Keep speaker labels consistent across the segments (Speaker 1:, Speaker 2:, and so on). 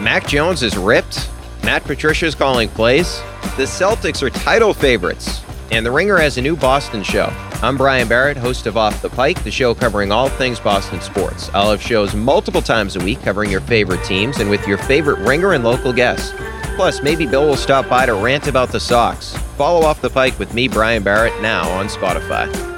Speaker 1: Mac Jones is ripped. Matt Patricia is calling plays. The Celtics are title favorites. And The Ringer has a new Boston show. I'm Brian Barrett, host of Off the Pike, the show covering all things Boston sports. I'll have shows multiple times a week covering your favorite teams and with your favorite ringer and local guests. Plus, maybe Bill will stop by to rant about the Sox. Follow Off the Pike with me, Brian Barrett, now on Spotify.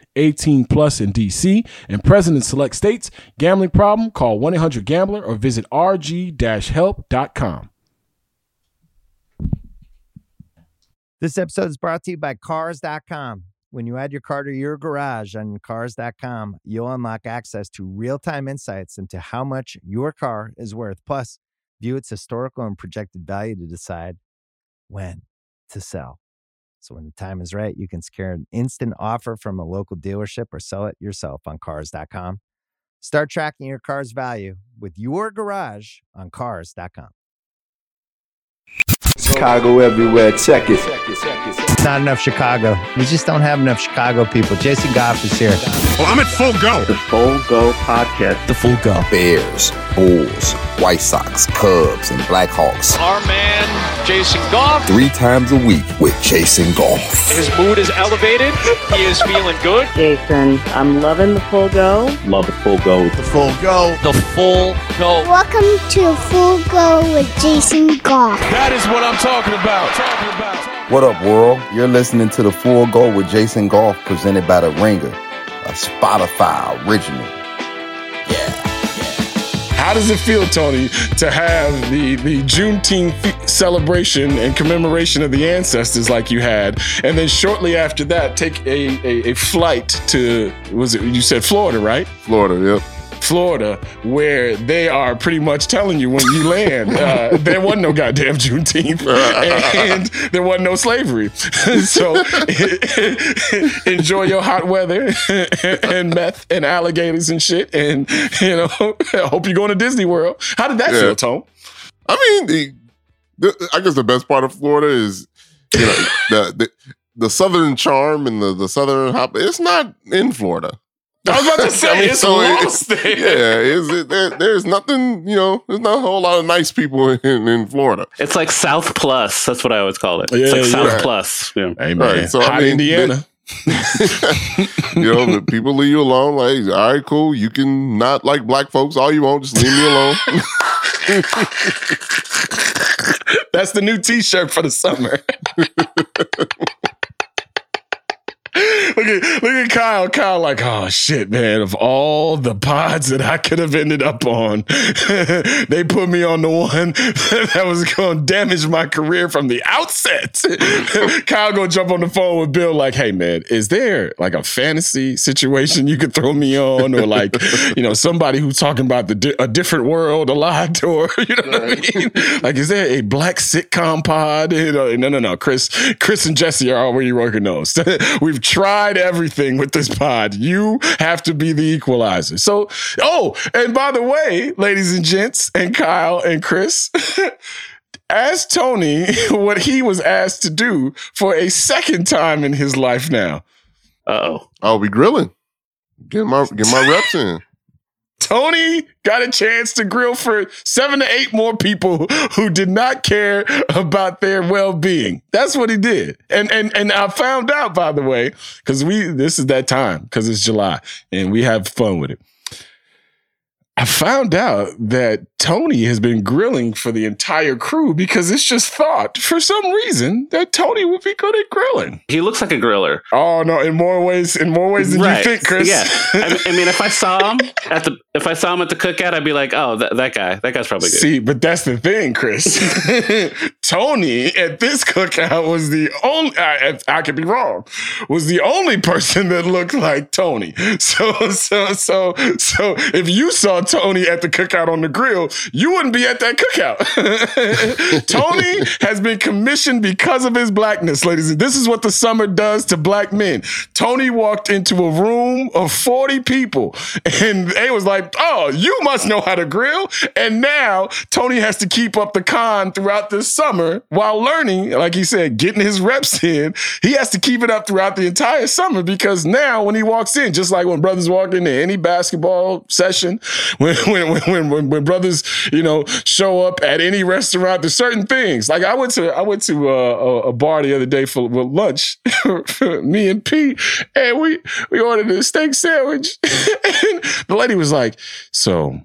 Speaker 2: 18 plus in DC and present in select states. Gambling problem? Call 1-800-GAMBLER or visit rg-help.com.
Speaker 3: This episode is brought to you by Cars.com. When you add your car to your garage on Cars.com, you'll unlock access to real-time insights into how much your car is worth. Plus, view its historical and projected value to decide when to sell. So when the time is right, you can secure an instant offer from a local dealership or sell it yourself on cars.com. Start tracking your car's value with your garage on cars.com.
Speaker 4: Chicago everywhere. Check it.
Speaker 3: Not enough Chicago. We just don't have enough Chicago people. Jason Goff is here.
Speaker 5: Well, I'm at full go.
Speaker 4: The Full Go Podcast.
Speaker 3: The full go.
Speaker 6: Bears, Bulls, White Sox, Cubs, and Blackhawks.
Speaker 7: Our man, Jason Goff.
Speaker 6: Three times a week with Jason Goff.
Speaker 7: His mood is elevated. He is feeling good.
Speaker 8: Jason, I'm loving the full go.
Speaker 4: Love the Full Go.
Speaker 5: The full go.
Speaker 7: The full go.
Speaker 9: Welcome to Full Go with Jason Goff.
Speaker 5: That is what I'm talking about. Talking about.
Speaker 6: What up, world? You're listening to the Full Go with Jason Goff, presented by The Ringer, a Spotify original.
Speaker 2: How does it feel, Tony, to have the the Juneteenth celebration and commemoration of the ancestors like you had, and then shortly after that, take a, a, a flight to was it you said Florida, right?
Speaker 10: Florida, yep.
Speaker 2: Florida, where they are pretty much telling you when you land, uh, there wasn't no goddamn Juneteenth, and there wasn't no slavery. so enjoy your hot weather and meth and alligators and shit, and you know, I hope you're going to Disney World. How did that
Speaker 10: Yeah.
Speaker 2: feel, Tom?
Speaker 10: I mean, the, the I guess the best part of Florida is you know the, the the southern charm and the the southern hop. It's not in Florida.
Speaker 2: I was about to say
Speaker 10: I mean,
Speaker 2: it's
Speaker 10: so it-
Speaker 2: there.
Speaker 10: Yeah, is it, there, there's nothing. You know, there's not a whole lot of nice people in, in Florida.
Speaker 11: It's like South Plus. That's what I always call it.
Speaker 2: Yeah,
Speaker 11: it's like
Speaker 2: yeah.
Speaker 11: South
Speaker 10: Right.
Speaker 11: Plus. Yeah.
Speaker 2: Hey man,
Speaker 10: Right, so, I
Speaker 2: hot
Speaker 10: mean,
Speaker 2: Indiana.
Speaker 10: you know, the people leave you alone. Like, all right, cool. You can not like black folks all you want. Just leave me alone.
Speaker 2: That's the new T-shirt for the summer. Look at look at Kyle. Kyle, like, oh shit, man! Of all the pods that I could have ended up on, they put me on the one that was going to damage my career from the outset. Kyle gonna jump on the phone with Bill, like, hey man, is there like a fantasy situation you could throw me on, or like, you know, somebody who's talking about the di- a different world a lot, or you know what I mean? Like, is there a black sitcom pod? You know, no, no, no. Chris, Chris and Jesse are already working those. We've tried everything with this pod. You have to be the equalizer. So, oh, and by the way, ladies and gents, and Kyle and Chris. Ask Tony what he was asked to do for a second time in his life now.
Speaker 11: Uh oh.
Speaker 10: I'll be grilling. Get my get my reps in.
Speaker 2: Tony got a chance to grill for seven to eight more people who did not care about their well-being. That's what he did. And and and I found out, by the way, because we this is that time, because it's July, and we have fun with it. I found out that Tony has been grilling for the entire crew because it's just thought for some reason that Tony would be good at grilling.
Speaker 11: He looks like a griller.
Speaker 2: Oh no, in more ways, in more ways than
Speaker 11: Right.
Speaker 2: you think, Chris.
Speaker 11: Yeah. I mean, I mean, if I saw him at the if I saw him at the cookout, I'd be like, oh, that, that guy, that guy's probably good.
Speaker 2: See, but that's the thing, Chris. Tony at this cookout was the only, I, I could be wrong, was the only person that looked like Tony. So, so, so, so if you saw Tony at the cookout on the grill, you wouldn't be at that cookout. Tony has been commissioned because of his blackness, ladies. This is what the summer does to black men. Tony walked into a room of 40 people and they was like, oh, you must know how to grill. And now Tony has to keep up the con throughout this summer while learning, like he said, getting his reps in. He has to keep it up throughout the entire summer because now when he walks in, just like when brothers walk into any basketball session, when when when when, when brothers, you know, show up at any restaurant, there's certain things. Like I went to I went to uh, a, a bar the other day for, for lunch, me and Pete, and we we ordered a steak sandwich. and the lady was like, "So,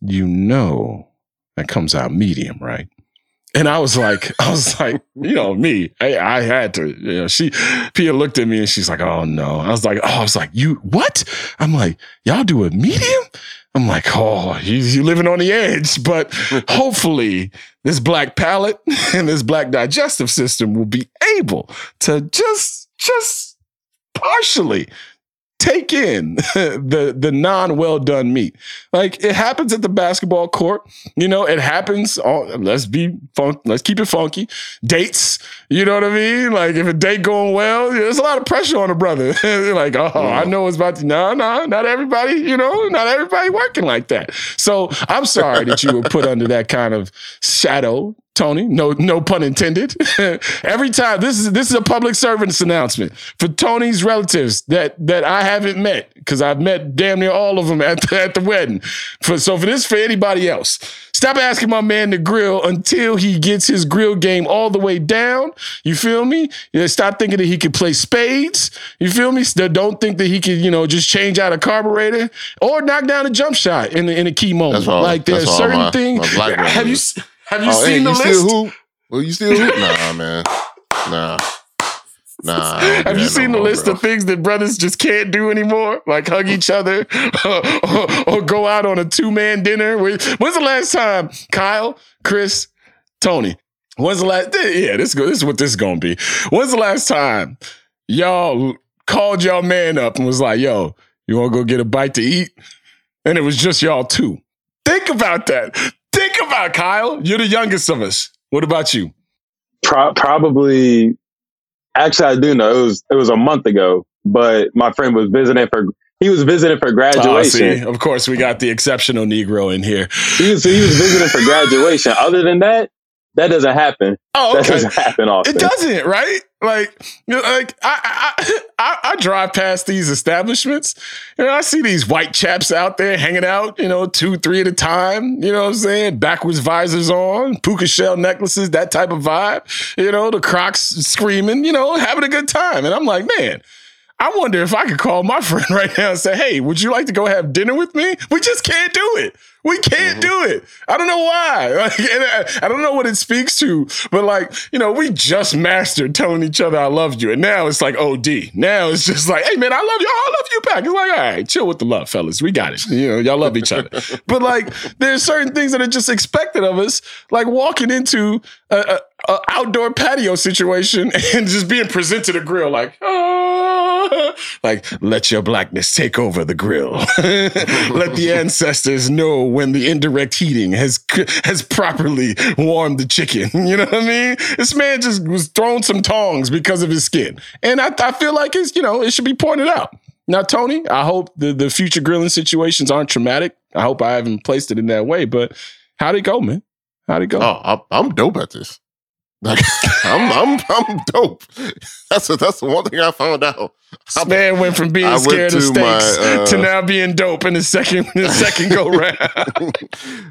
Speaker 2: you know that comes out medium, right?" And I was like, I was like, you know, me, I, I had to, you know, she, Pia looked at me and she's like, oh no. I was like, oh, I was like, you, what? I'm like, y'all do a medium? I'm like, oh, you, you living on the edge, but hopefully this black palate and this black digestive system will be able to just, just partially take in the the non well done meat. Like it happens at the basketball court. You know, it happens. On, let's be fun. Let's keep it funky. Dates. You know what I mean? Like if a date going well, there's a lot of pressure on a brother. like, oh, I mm-hmm. know it's about to. No, no, not everybody. You know, not everybody working like that. So I'm sorry that you were put under that kind of shadow. Tony, no, no pun intended. Every time this is this is a public servants announcement for Tony's relatives that that I haven't met because I've met damn near all of them at the, at the wedding. For so for this for anybody else, stop asking my man to grill until he gets his grill game all the way down. You feel me? Yeah, stop thinking that he could play spades. You feel me? Don't think that he could you know just change out a carburetor or knock down a jump shot in the, in a key moment.
Speaker 10: That's all-
Speaker 2: like there's certain things. Have you. Have you
Speaker 10: Oh, hey,
Speaker 2: seen the
Speaker 10: you
Speaker 2: list?
Speaker 10: Still hoop? Well, you still hoop? Nah, man. Nah. Nah. I don't do
Speaker 2: Have you seen
Speaker 10: no
Speaker 2: the
Speaker 10: more,
Speaker 2: list
Speaker 10: bro.
Speaker 2: of things that brothers just can't do anymore? Like hug each other or, or go out on a two man dinner? When's the last time, Kyle, Chris, Tony? When's the last? Yeah, this, this is what this is going to be. When's the last time y'all called y'all man up and was like, yo, you want to go get a bite to eat? And it was just y'all two. Think about that. Think about Kyle. You're the youngest of us. What about you?
Speaker 12: Pro- probably, actually, I do know it was it was a month ago, but my friend was visiting for he was visiting for
Speaker 2: Oh,
Speaker 12: graduation.
Speaker 2: see, of course, we got the exceptional Negro in here.
Speaker 12: he, was, he was visiting for graduation. Other than that, that doesn't happen.
Speaker 2: Oh,
Speaker 12: That doesn't happen often.
Speaker 2: It doesn't, right? Like, like I, I, I, I drive past these establishments, and I see these white chaps out there hanging out, you know, two, three at a time. You know what I'm saying? Backwards visors on, puka shell necklaces, that type of vibe. You know, the Crocs screaming, you know, having a good time, and I'm like, man. I wonder if I could call my friend right now and say, "Hey, would you like to go have dinner with me?" We just can't do it. We can't do it. I don't know why. Like, and I, I don't know what it speaks to, but like, you know, we just mastered telling each other I love you, and now it's like OD. Now it's just like, hey man, I love you. I love you back. It's like, all right, chill with the love, fellas. We got it. You know, y'all love each other. but like, there's certain things that are just expected of us, like walking into a, a, a outdoor patio situation and just being presented a grill, like, ah, like let your blackness take over the grill. let the ancestors know when the indirect heating has has properly warmed the chicken. You know what I mean? This man just was thrown some tongs because of his skin, and I, I feel like it's you know it should be pointed out. Now, Tony, I hope the, the future grilling situations aren't traumatic. I hope I haven't placed it in that way, but how'd it go, man? How'd it go?
Speaker 10: Oh, I'm, I'm dope at this. Like, I'm I'm I'm dope. That's a, that's the one thing I found out.
Speaker 2: This man went from being
Speaker 10: I
Speaker 2: scared of
Speaker 10: to my, uh,
Speaker 2: to now being dope in the second in the second go round.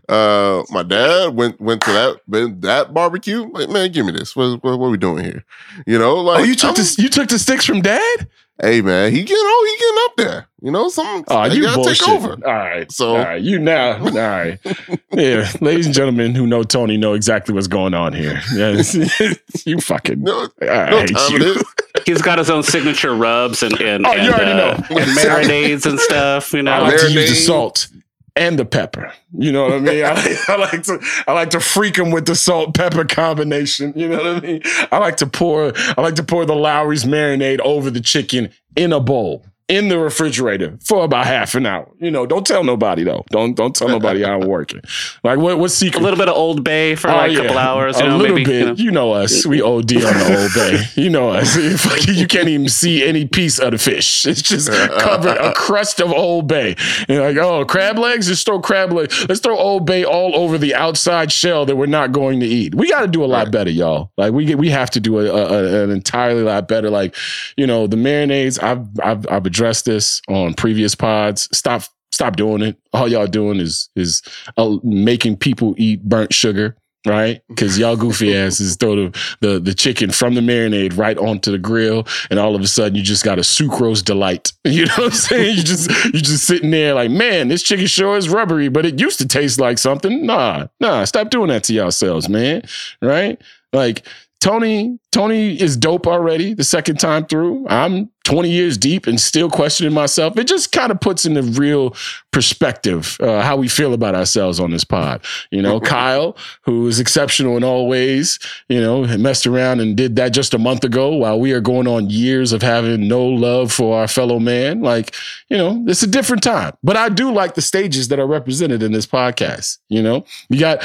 Speaker 10: uh, my dad went went to that been- that barbecue. Like, man, give me this. What, what, what are we doing here? You know, like
Speaker 2: oh, you took
Speaker 10: I'm-
Speaker 2: the you took the sticks from dad?
Speaker 10: Hey man, he getting oh he getting up there. You know, some
Speaker 2: Oh, you
Speaker 10: gotta
Speaker 2: bullshit.
Speaker 10: take over.
Speaker 2: All right.
Speaker 10: So-
Speaker 2: all right. You now. All right. Yeah. Ladies and gentlemen who know Tony know exactly what's going on here. Yes. you fucking.
Speaker 10: No,
Speaker 2: all
Speaker 10: no
Speaker 2: right, you-
Speaker 11: He's got his own signature rubs and and,
Speaker 2: Oh, you
Speaker 11: and,
Speaker 2: already
Speaker 11: uh,
Speaker 2: know.
Speaker 11: and marinades and stuff. You
Speaker 2: I
Speaker 11: know,
Speaker 2: like to use the salt and the pepper. You know what I mean? I like, I like to I like to freak them with the salt pepper combination. You know what I mean? I like to pour I like to pour the Lawry's marinade over the chicken in a bowl in the refrigerator for about half an hour. You know, don't tell nobody though. Don't don't tell nobody how I'm working. Like what what's secret?
Speaker 11: a little bit of Old Bay for
Speaker 2: Oh,
Speaker 11: like a couple hours. You
Speaker 2: a
Speaker 11: know,
Speaker 2: little
Speaker 11: maybe.
Speaker 2: bit.
Speaker 11: You know.
Speaker 2: You know us. We OD on the Old Bay. You know us. you can't even see any piece of the fish. It's just covered a crust of Old Bay. And you're like, oh, crab legs. Just throw crab legs. Let's throw Old Bay all over the outside shell that we're not going to eat. We got to do a lot better, y'all. Like we get, we have to do a, a, an entirely lot better. Like, you know, the marinades. I've I've, I've addressed this on previous pods. Stop. Stop doing it. All y'all doing is is uh, making people eat burnt sugar right? Because y'all goofy asses throw the, the the chicken from the marinade right onto the grill, and all of a sudden you just got a sucrose delight. You know what I'm saying? You just you just sitting there like, man, this chicken sure is rubbery, but it used to taste like something. Nah, nah, stop doing that to yourselves, man. Right? Like Tony, Tony is dope already. The second time through, I'm 20 years deep and still questioning myself. It just kind of puts into real perspective uh, how we feel about ourselves on this pod. You know, Kyle, who is exceptional in all ways, you know, messed around and did that just a month ago while we are going on years of having no love for our fellow man. Like, you know, it's a different time. But I do like the stages that are represented in this podcast. You know, you got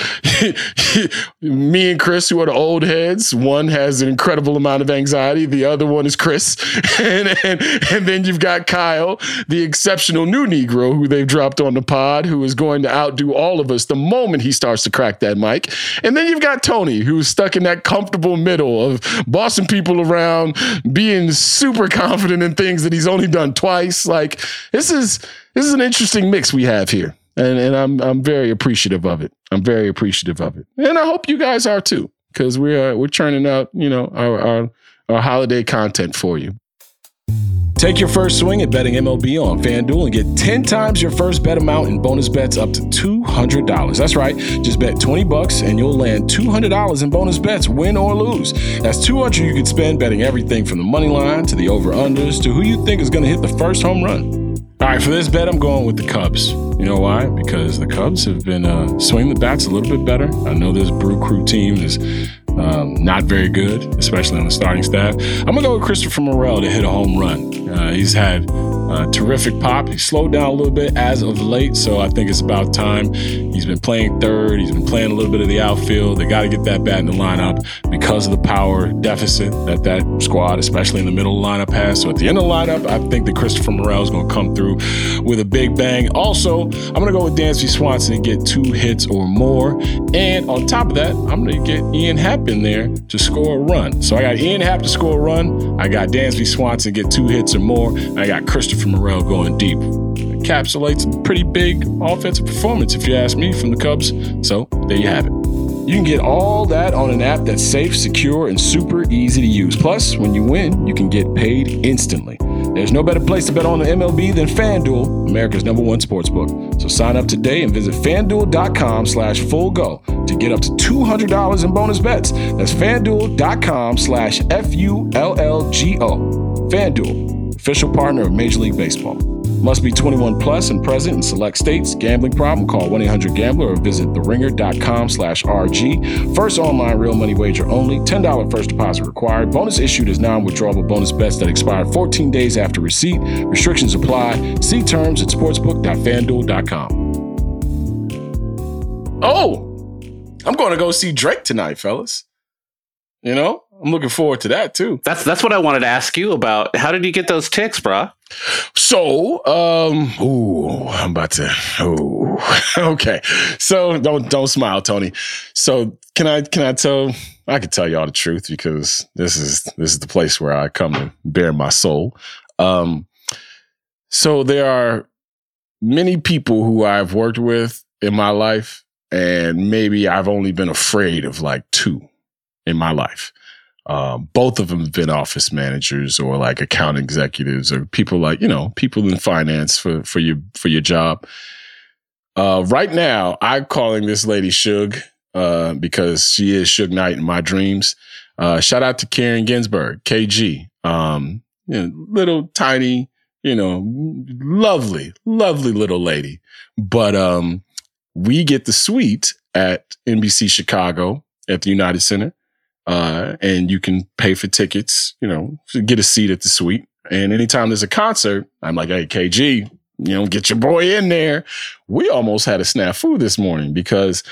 Speaker 2: me and Chris, who are the old heads. One has an incredible amount of anxiety, the other one is Chris. and, and, and then you've got Kyle, the exceptional new Negro who they've dropped on the pod, who is going to outdo all of us the moment he starts to crack that mic. And then you've got Tony, who's stuck in that comfortable middle of bossing people around, being super confident in things that he's only done twice. Like this is this is an interesting mix we have here. And and I'm I'm very appreciative of it. I'm very appreciative of it. And I hope you guys are too, because we're we're churning out, you know, our, our our holiday content for you. Take your first swing at betting MLB on FanDuel and get 10 times your first bet amount in bonus bets up to $200. That's right. Just bet 20 bucks and you'll land $200 in bonus bets, win or lose. That's 200 you could spend betting everything from the money line to the over-unders to who you think is going to hit the first home run. All right, for this bet, I'm going with the Cubs. You know why? Because the Cubs have been uh, swinging the bats a little bit better. I know this Brew Crew team is um, not very good, especially on the starting staff. I'm gonna go with Christopher Morel to hit a home run. Uh, he's had uh, terrific pop. He slowed down a little bit as of late, so I think it's about time. He's been playing third. He's been playing a little bit of the outfield. They got to get that bat in the lineup because of the power deficit that that squad, especially in the middle the lineup, has. So at the end of the lineup, I think that Christopher Morel is going to come through with a big bang. Also, I'm going to go with Dansby Swanson and get two hits or more. And on top of that, I'm going to get Ian Happ in there to score a run. So I got Ian Happ to score a run. I got Dansby Swanson get two hits or more. I got Christopher Morel going deep. Encapsulates a pretty big offensive performance, if you ask me, from the Cubs. So there you have it. You can get all that on an app that's safe, secure, and super easy to use. Plus, when you win, you can get paid instantly. There's no better place to bet on the MLB than FanDuel, America's number one sportsbook. So sign up today and visit fanduel.com slash full go to get up to $200 in bonus bets. That's fanduel.com slash F U L L G O. FanDuel, official partner of Major League Baseball. Must be 21 plus and present in select states. Gambling problem? Call 1-800-GAMBLER or visit theringer.com slash RG. First online real money wager only. $10 first deposit required. Bonus issued as non-withdrawable bonus bets that expire 14 days after receipt. Restrictions apply. See terms at sportsbook.fanduel.com. Oh, I'm going to go see Drake tonight, fellas. You know, I'm looking forward to that too.
Speaker 11: That's that's what I wanted to ask you about. How did you get those ticks, brah?
Speaker 2: So, um, ooh, I'm about to. Ooh, okay. So don't don't smile, Tony. So can I can I tell? I can tell y'all the truth because this is this is the place where I come to bare my soul. Um, so there are many people who I've worked with in my life, and maybe I've only been afraid of like two in my life. Um, both of them have been office managers or like account executives or people like you know people in finance for for your for your job. Uh, right now, I'm calling this lady Suge uh, because she is Suge Knight in my dreams. Uh, shout out to Karen Ginsburg, KG. Um, you know, little tiny, you know, lovely, lovely little lady. But um, we get the suite at NBC Chicago at the United Center. Uh, and you can pay for tickets, you know, get a seat at the suite. And anytime there's a concert, I'm like, hey, KG, you know, get your boy in there. We almost had a snafu this morning because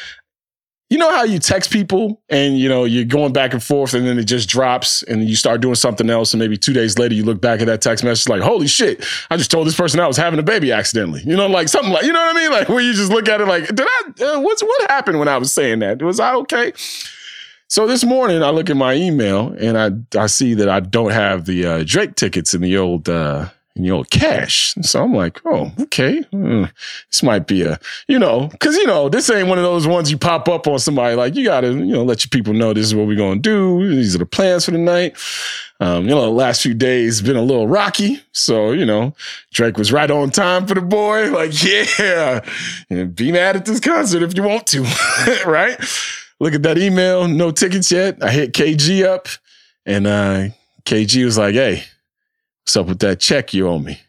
Speaker 2: you know how you text people and you know you're going back and forth and then it just drops and you start doing something else and maybe two days later you look back at that text message like holy shit i just told this person i was having a baby accidentally you know like something like you know what i mean like where you just look at it like did i uh, what's what happened when i was saying that was i okay so this morning i look at my email and i i see that i don't have the uh, drake tickets in the old uh in the old cash. So I'm like, oh, okay. Mm, this might be a, you know, because, you know, this ain't one of those ones you pop up on somebody like, you got to, you know, let your people know this is what we're to do. These are the plans for the night. Um, you know, the last few days been a little rocky. So, you know, Drake was right on time for the boy. Like, yeah, and be mad at this concert if you want to, right? Look at that email. No tickets yet. I hit KG up and uh, KG was like, hey, What's up with that check you owe me?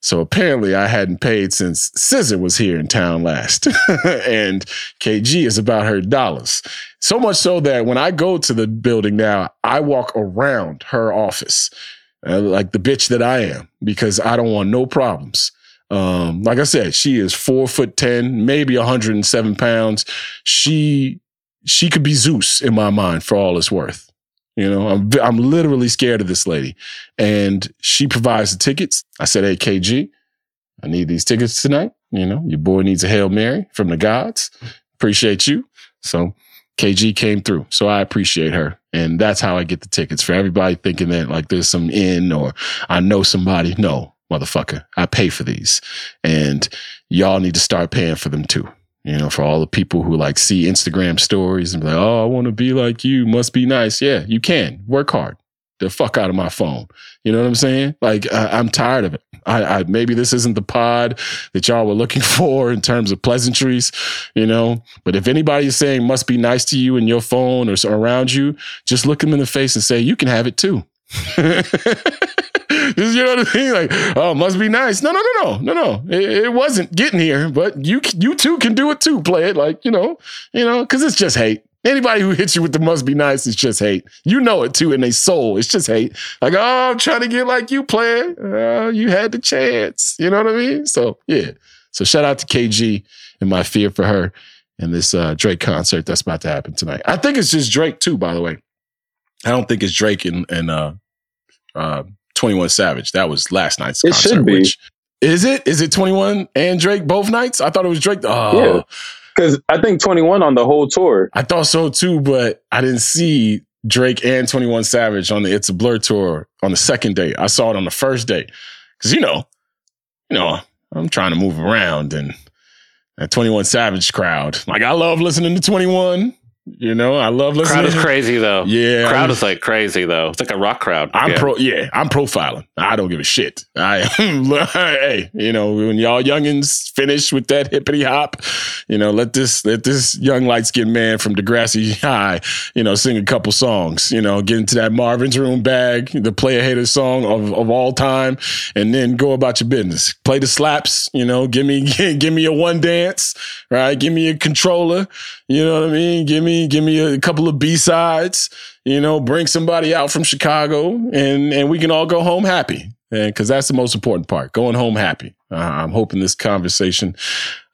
Speaker 2: So apparently I hadn't paid since SZA was here in town last. and KG is about her dollars. So much so that when I go to the building now, I walk around her office uh, like the bitch that I am because I don't want no problems. Um, like I said, she is four foot 10, maybe 107 pounds. She, she could be Zeus in my mind for all it's worth. You know, I'm I'm literally scared of this lady, and she provides the tickets. I said, "Hey, KG, I need these tickets tonight. You know, your boy needs a hail mary from the gods. Appreciate you." So KG came through, so I appreciate her, and that's how I get the tickets. For everybody thinking that like there's some in or I know somebody, no, motherfucker, I pay for these, and y'all need to start paying for them too. You know, for all the people who like see Instagram stories and be like, oh, I want to be like you, must be nice. Yeah, you can. Work hard. The fuck out of my phone. You know what I'm saying? Like, I, am tired of it. I, I, maybe this isn't the pod that y'all were looking for in terms of pleasantries, you know. But if anybody is saying must be nice to you in your phone or around you, just look them in the face and say you can have it too. you know what I mean? Like, oh, must be nice. No, no, no, no, no, no. It, it, wasn't getting here, but you you too can do it too. Play it like you know, you know, because it's just hate. Anybody who hits you with the must be nice is just hate. You know it too in their soul. It's just hate. Like, oh, I'm trying to get like you, player. Uh, you had the chance. You know what I mean? So yeah. So shout out to KG and my fear for her and this uh, Drake concert that's about to happen tonight. I think it's just Drake too, by the way. I don't think it's Drake and, and uh, uh, 21 Savage. That was last night's
Speaker 12: it
Speaker 2: concert.
Speaker 12: Should be.
Speaker 2: Which, is it? Is it 21 and Drake both nights? I thought it was Drake. Oh.
Speaker 12: Yeah. Because I think 21 on the whole tour.
Speaker 2: I thought so too, but I didn't see Drake and 21 Savage on the It's a Blur tour on the second day. I saw it on the first day. Because, you know, you know, I'm trying to move around and that 21 Savage crowd. Like, I love listening to 21. You know, I love listening.
Speaker 11: Crowd is crazy though.
Speaker 2: Yeah,
Speaker 11: crowd is like crazy though. It's like a rock crowd.
Speaker 2: I'm
Speaker 11: yeah.
Speaker 2: pro. Yeah, I'm profiling. I don't give a shit. I hey, you know, when y'all youngins finish with that hippity hop, you know, let this let this young light skinned man from Degrassi High, you know, sing a couple songs. You know, get into that Marvin's Room bag, the player hater song of, of all time, and then go about your business. Play the slaps. You know, give me give me a one dance, right? Give me a Controlla. You know what I mean? Give me give me a couple of B sides, you know, bring somebody out from Chicago and, and we can all go home happy. And cause that's the most important part, going home happy. Uh, I'm hoping this conversation,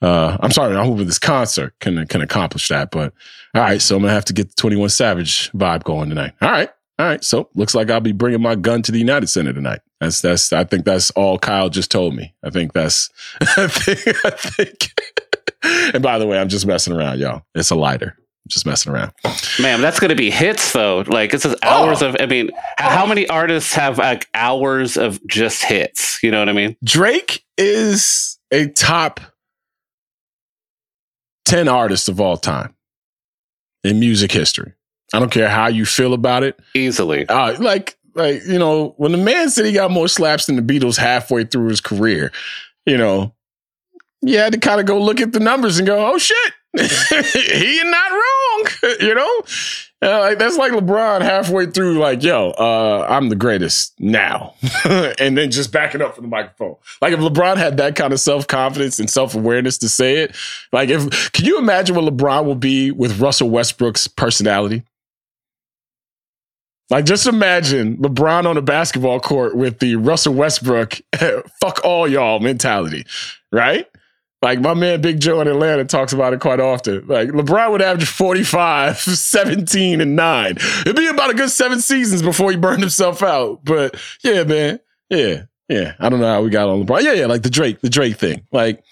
Speaker 2: uh, I'm sorry, I'm hoping this concert can, can accomplish that. But all right. So I'm to have to get the 21 Savage vibe going tonight. All right. All right. So looks like I'll be bringing my gun to the United Center tonight. That's, that's, I think that's all Kyle just told me. I think that's, I think, I think. and by the way, I'm just messing around, y'all. It's a lighter just messing around.
Speaker 11: Man, that's going to be hits though. Like it's just hours oh. of. I mean, oh. how many artists have like hours of just hits? You know what I mean?
Speaker 2: Drake is a top ten artist of all time in music history. I don't care how you feel about it.
Speaker 11: Easily.
Speaker 2: Uh, like, like you know, when the man said he got more slaps than the Beatles halfway through his career, you know, you had to kind of go look at the numbers and go, "Oh shit, he not wrong," you know. Uh, like that's like LeBron halfway through, like, "Yo, uh, I'm the greatest now," and then just backing up from the microphone. Like if LeBron had that kind of self confidence and self awareness to say it, like if can you imagine what LeBron will be with Russell Westbrook's personality? Like, just imagine LeBron on a basketball court with the Russell Westbrook, fuck all y'all mentality, right? Like, my man Big Joe in Atlanta talks about it quite often. Like, LeBron would average 45, 17, and 9. It'd be about a good seven seasons before he burned himself out. But yeah, man. Yeah. Yeah. I don't know how we got on LeBron. Yeah, yeah. Like the Drake, the Drake thing. Like,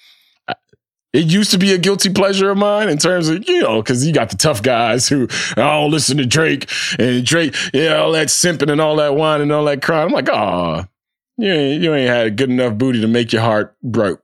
Speaker 2: it used to be a guilty pleasure of mine in terms of, you know, because you got the tough guys who, oh, listen to Drake and Drake, yeah, all that simping and all that wine and all that crying. I'm like, oh, you ain't, you ain't had a good enough booty to make your heart broke.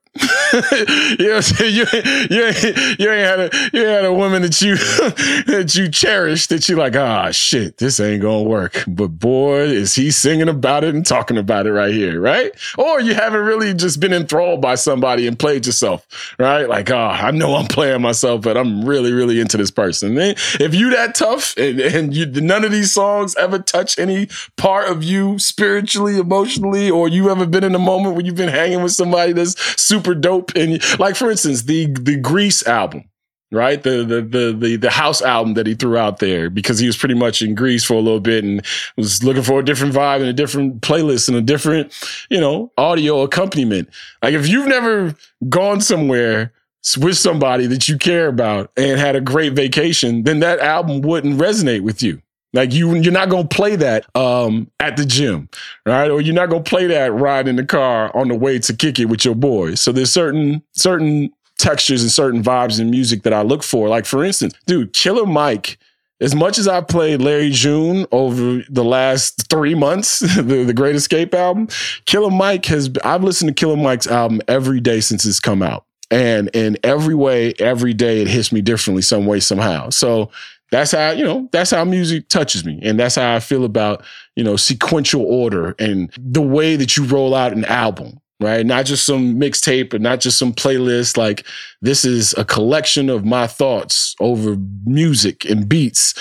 Speaker 2: you know what I'm You, you, ain't, you ain't had a you had a woman that you that you cherished that you like, ah shit, this ain't gonna work. But boy, is he singing about it and talking about it right here, right? Or you haven't really just been enthralled by somebody and played yourself, right? Like, oh, I know I'm playing myself, but I'm really, really into this person. And if you that tough and, and you none of these songs ever touch any part of you spiritually, emotionally, or you ever been in a moment where you've been hanging with somebody that's super dope and like for instance, the the Grease album, right? The, the the the the house album that he threw out there because he was pretty much in Greece for a little bit and was looking for a different vibe and a different playlist and a different, you know, audio accompaniment. Like if you've never gone somewhere with somebody that you care about and had a great vacation, then that album wouldn't resonate with you. Like you, you're not gonna play that um, at the gym, right? Or you're not gonna play that ride in the car on the way to kick it with your boys. So there's certain certain textures and certain vibes in music that I look for. Like for instance, dude, Killer Mike. As much as I played Larry June over the last three months, the, the Great Escape album, Killer Mike has. I've listened to Killer Mike's album every day since it's come out, and in every way, every day it hits me differently, some way, somehow. So that's how you know that's how music touches me. And that's how i feel about you know sequential order and the way that you roll out an album right? Not just some mixtape and not just some playlist. Like this is a collection of my thoughts over music and beats.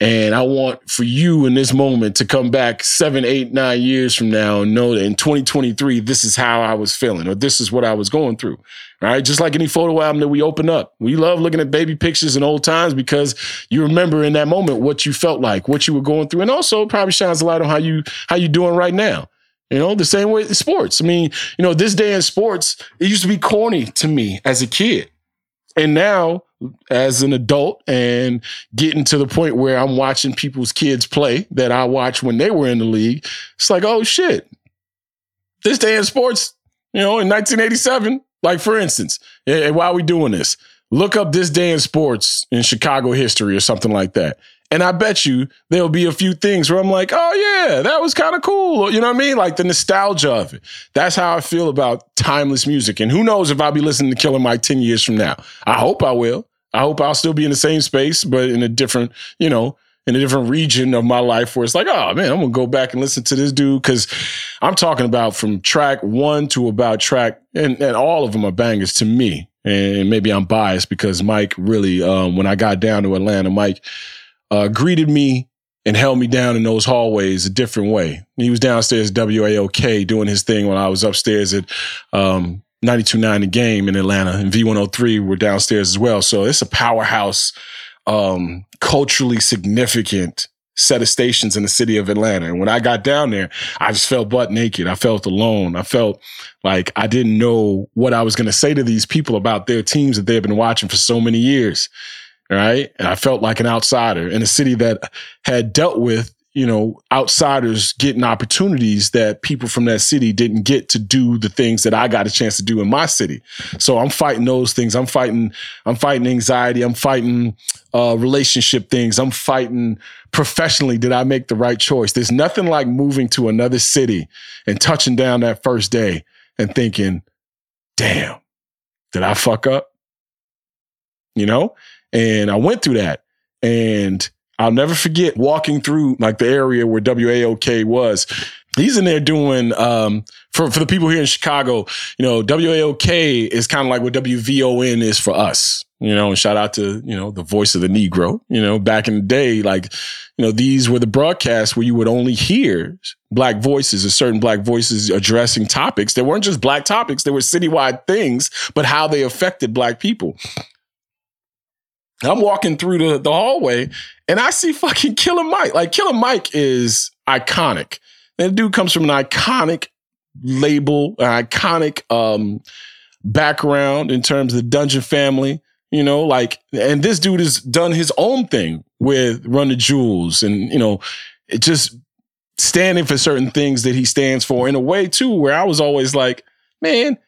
Speaker 2: And I want for you in this moment to come back seven, eight, nine years from now and know that in 2023, this is how I was feeling or this is what I was going through. Right. Just like any photo album that we open up. We love looking at baby pictures and old times because you remember in that moment what you felt like, what you were going through. And also probably shines a light on how you how you doing right now. You know, the same way sports. I mean, you know, this day in sports, it used to be corny to me as a kid. And now, as an adult and getting to the point where I'm watching people's kids play that I watched when they were in the league, it's like, oh shit. This day in sports, you know, in 1987, like for instance, hey, why are we doing this? Look up this day in sports in Chicago history or something like that. And I bet you there'll be a few things where I'm like, oh yeah, that was kind of cool. You know what I mean? Like the nostalgia of it. That's how I feel about timeless music. And who knows if I'll be listening to Killer Mike 10 years from now. I hope I will. I hope I'll still be in the same space, but in a different, you know, in a different region of my life where it's like, oh man, I'm gonna go back and listen to this dude because I'm talking about from track one to about track, and, and all of them are bangers to me. And maybe I'm biased because Mike really, um, when I got down to Atlanta, Mike uh, greeted me and held me down in those hallways a different way. He was downstairs WAOK doing his thing when I was upstairs at um, 92.9 The Game in Atlanta, and V103 were downstairs as well. So it's a powerhouse, um, culturally significant set of stations in the city of Atlanta. And when I got down there, I just felt butt naked. I felt alone. I felt like I didn't know what I was going to say to these people about their teams that they had been watching for so many years right? And I felt like an outsider in a city that had dealt with, you know, outsiders getting opportunities that people from that city didn't get to do the things that I got a chance to do in my city. So I'm fighting those things. I'm fighting, I'm fighting anxiety. I'm fighting uh, relationship things. I'm fighting professionally. Did I make the right choice? There's nothing like moving to another city and touching down that first day and thinking, damn, did I fuck up? You know? And I went through that. And I'll never forget walking through like the area where WAOK was. He's in there doing um, for for the people here in Chicago. You know, WAOK is kind of like what WVON is for us. You know, and shout out to you know the voice of the Negro. You know, back in the day, like you know these were the broadcasts where you would only hear black voices or certain black voices addressing topics. They weren't just black topics; they were citywide things, but how they affected black people. I'm walking through the, the hallway and I see fucking Killer Mike. Like Killer Mike is iconic. And the dude comes from an iconic label, an iconic um, background in terms of the Dungeon family. You know, like, and this dude has done his own thing with Run the Jewels and, you know, it just standing for certain things that he stands for in a way too, where I was always like, man,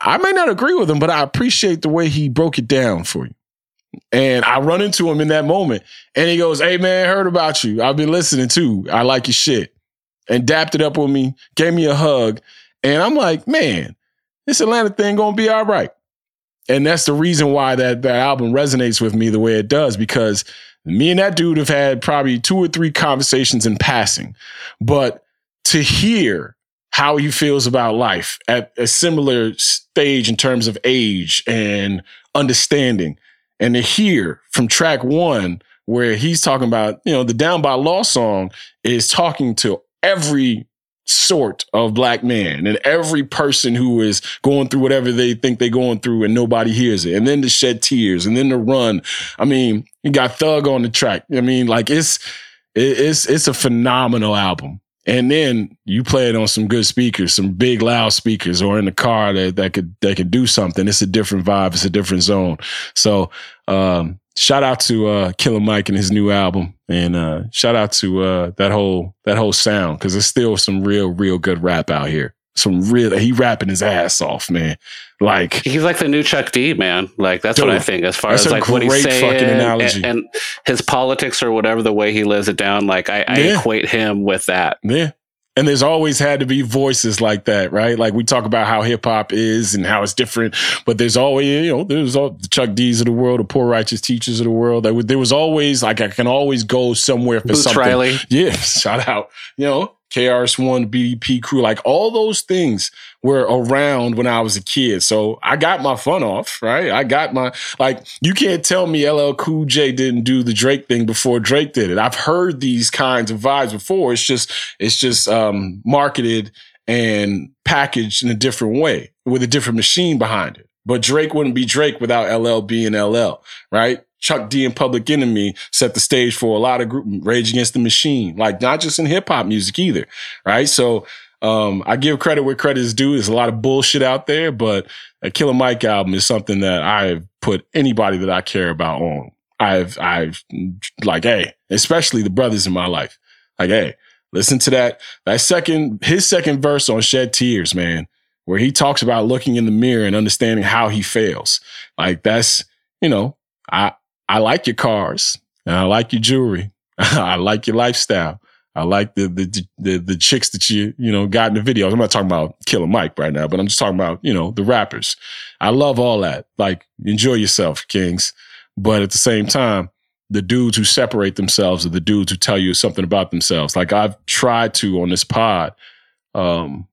Speaker 2: I may not agree with him, but I appreciate the way he broke it down for you. And I run into him in that moment and he goes, Hey man, heard about you. I've been listening too. I like your shit. And dapped it up with me, gave me a hug. And I'm like, man, this Atlanta thing gonna be all right. And that's the reason why that, that album resonates with me the way it does, because me and that dude have had probably two or three conversations in passing. But to hear how he feels about life at a similar stage in terms of age and understanding and to hear from track one where he's talking about, you know, the Down by Law song is talking to every sort of black man and every person who is going through whatever they think they're going through and nobody hears it. And then to shed tears and then to run. I mean, you got Thug on the track. I mean, like it's it's it's a phenomenal album. And then you play it on some good speakers, some big loud speakers, or in the car that, that could that could do something. It's a different vibe. It's a different zone. So um, shout out to uh, Killer Mike and his new album, and uh, shout out to uh, that whole that whole sound because there's still some real real good rap out here. Some real he rapping his ass off, man. Like
Speaker 11: he's like the new Chuck D, man. Like that's dude, what I think as far as like what he's saying and, and, his politics or whatever the way he lays it down. Like I, I yeah. equate him with that.
Speaker 2: Yeah. And there's always had to be voices like that, right? Like we talk about how hip hop is and how it's different, but there's always, you know, there's all the Chuck D's of the world, the poor righteous teachers of the world. There was always like I can always go somewhere for
Speaker 11: Boots
Speaker 2: something.
Speaker 11: Riley.
Speaker 2: Yeah, shout out. You know, KRS-One, BDP crew, like all those things were around when I was a kid. So I got my fun off, right? I got my, like, you can't tell me LL Cool J didn't do the Drake thing before Drake did it. I've heard these kinds of vibes before. It's just, it's just, um, marketed and packaged in a different way with a different machine behind it. But Drake wouldn't be Drake without LL being LL, right? Chuck D and Public Enemy set the stage for a lot of group Rage Against the Machine, like not just in hip hop music either, right? So um, I give credit where credit is due. There's a lot of bullshit out there, but a Killer Mike album is something that I've put anybody that I care about on. I've I've like, hey, especially the brothers in my life, like, hey, listen to that that second his second verse on Shed Tears, man, where he talks about looking in the mirror and understanding how he fails. Like that's you know, I I like your cars I like your jewelry. I like your lifestyle. I like the, the the the chicks that you you know got in the videos. I'm not talking about Killer Mike right now, but I'm just talking about you know the rappers. I love all that. Like enjoy yourself, Kings. But at the same time, the dudes who separate themselves are the dudes who tell you something about themselves. Like I've tried to on this pod. Um,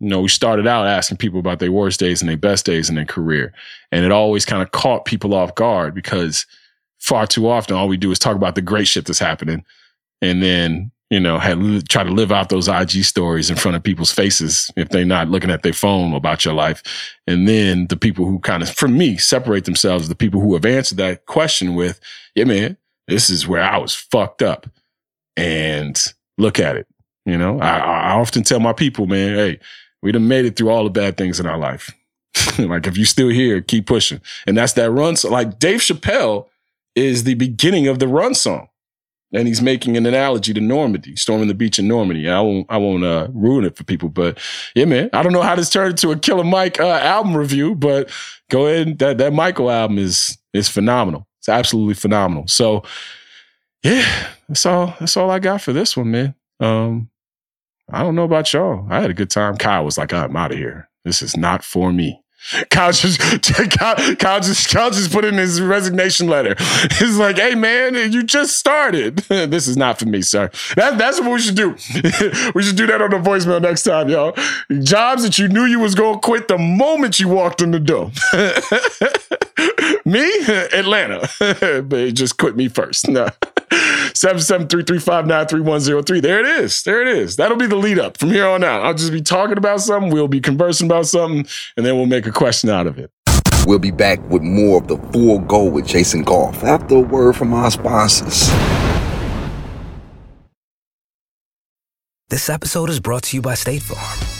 Speaker 2: you know, we started out asking people about their worst days and their best days in their career, and it always kind of caught people off guard because far too often all we do is talk about the great shit that's happening and then you know had try to live out those ig stories in front of people's faces if they're not looking at their phone about your life. And then the people who kind of for me separate themselves the people who have answered that question with yeah man this is where i was fucked up. And look at it you know? I, I often tell my people man hey we done made it through all the bad things in our life like if you're still here keep pushing and that's that run so like dave chappelle is the beginning of the run song. And he's making an analogy to Normandy, storming the beach in Normandy. I won't, I won't uh, ruin it for people, but yeah, man. I don't know how this turned into a Killer Mike uh, album review, but go ahead. That that Michael album is is phenomenal. It's absolutely phenomenal. So, yeah, that's all. That's all I got for this one, man. Um, I don't know about y'all. I had a good time. Kyle was like, "I'm out of here. This is not for me." Kyle just, Kyle, Kyle just, Kyle just put in his resignation letter. He's like, "Hey man, you just started. this is not for me, sir." That, that's what we should do. we should do that on the voicemail next time, y'all. Jobs that you knew you was gonna quit the moment you walked in the door. me, Atlanta, but just quit me first. No. 773-359-3103. There it is. There it is. That'll be the lead up from here on out. I'll just be talking about something. We'll be conversing about something, and then we'll make a question out of it.
Speaker 6: We'll be back with more of the full go with Jason Goff after a word from our sponsors.
Speaker 13: This episode is brought to you by State Farm.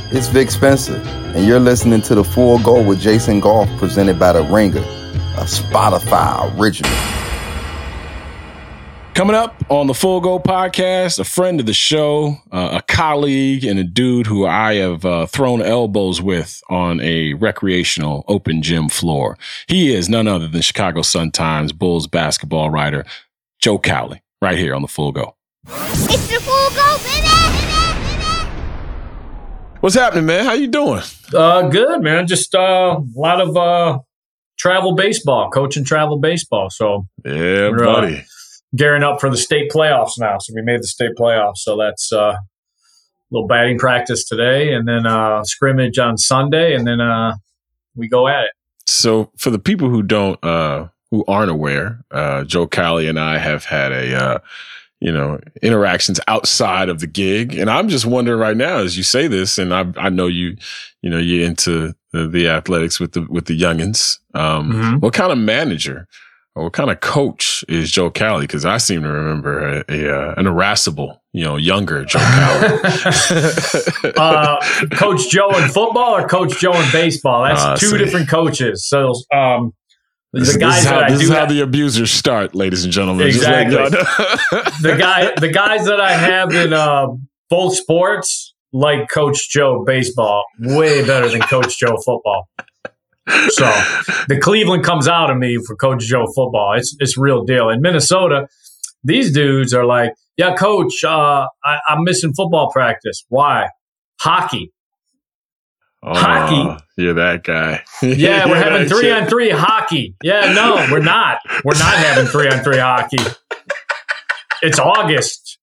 Speaker 6: It's Vic Spencer, and you're listening to the Full Go with Jason Goff presented by The Ringer, a Spotify original.
Speaker 2: Coming up on the Full Go podcast, a friend of the show, uh, a colleague, and a dude who I have uh, thrown elbows with on a recreational open gym floor. He is none other than Chicago Sun Times Bulls basketball writer Joe Cowley, right here on the Full Go.
Speaker 9: It's the Full Go, baby!
Speaker 2: What's happening, man? How you doing?
Speaker 14: Uh, good, man. Just uh, a lot of uh, travel baseball, coaching travel baseball. So
Speaker 2: yeah, uh, buddy. Uh,
Speaker 14: gearing up for the state playoffs now. So we made the state playoffs. So that's uh, a little batting practice today, and then uh, scrimmage on Sunday, and then uh, we go at it.
Speaker 2: So for the people who don't, uh, who aren't aware, uh, Joe Cowley and I have had a uh, you know, interactions outside of the gig. And I'm just wondering right now, as you say this, and I, I know you, you know, you're into the, the athletics with the, with the youngins. Um, mm-hmm. what kind of manager or what kind of coach is Joe Cowley? Cause I seem to remember a, a uh, an irascible, you know, younger Joe Cowley.
Speaker 14: uh, coach Joe in football or coach Joe in baseball? That's uh, two see. different coaches. So, um,
Speaker 2: the guys this is, how, this is how the abusers start, ladies and gentlemen.
Speaker 14: Exactly. the guy, the guys that I have in uh, both sports, like Coach Joe baseball, way better than Coach Joe football. So the Cleveland comes out of me for Coach Joe football. It's it's real deal. In Minnesota, these dudes are like, yeah, Coach, uh, I, I'm missing football practice. Why? Hockey.
Speaker 2: Oh, hockey. You're that guy.
Speaker 14: Yeah, we're having three shit. on three hockey. Yeah, no, we're not. We're not having three on three hockey. It's August.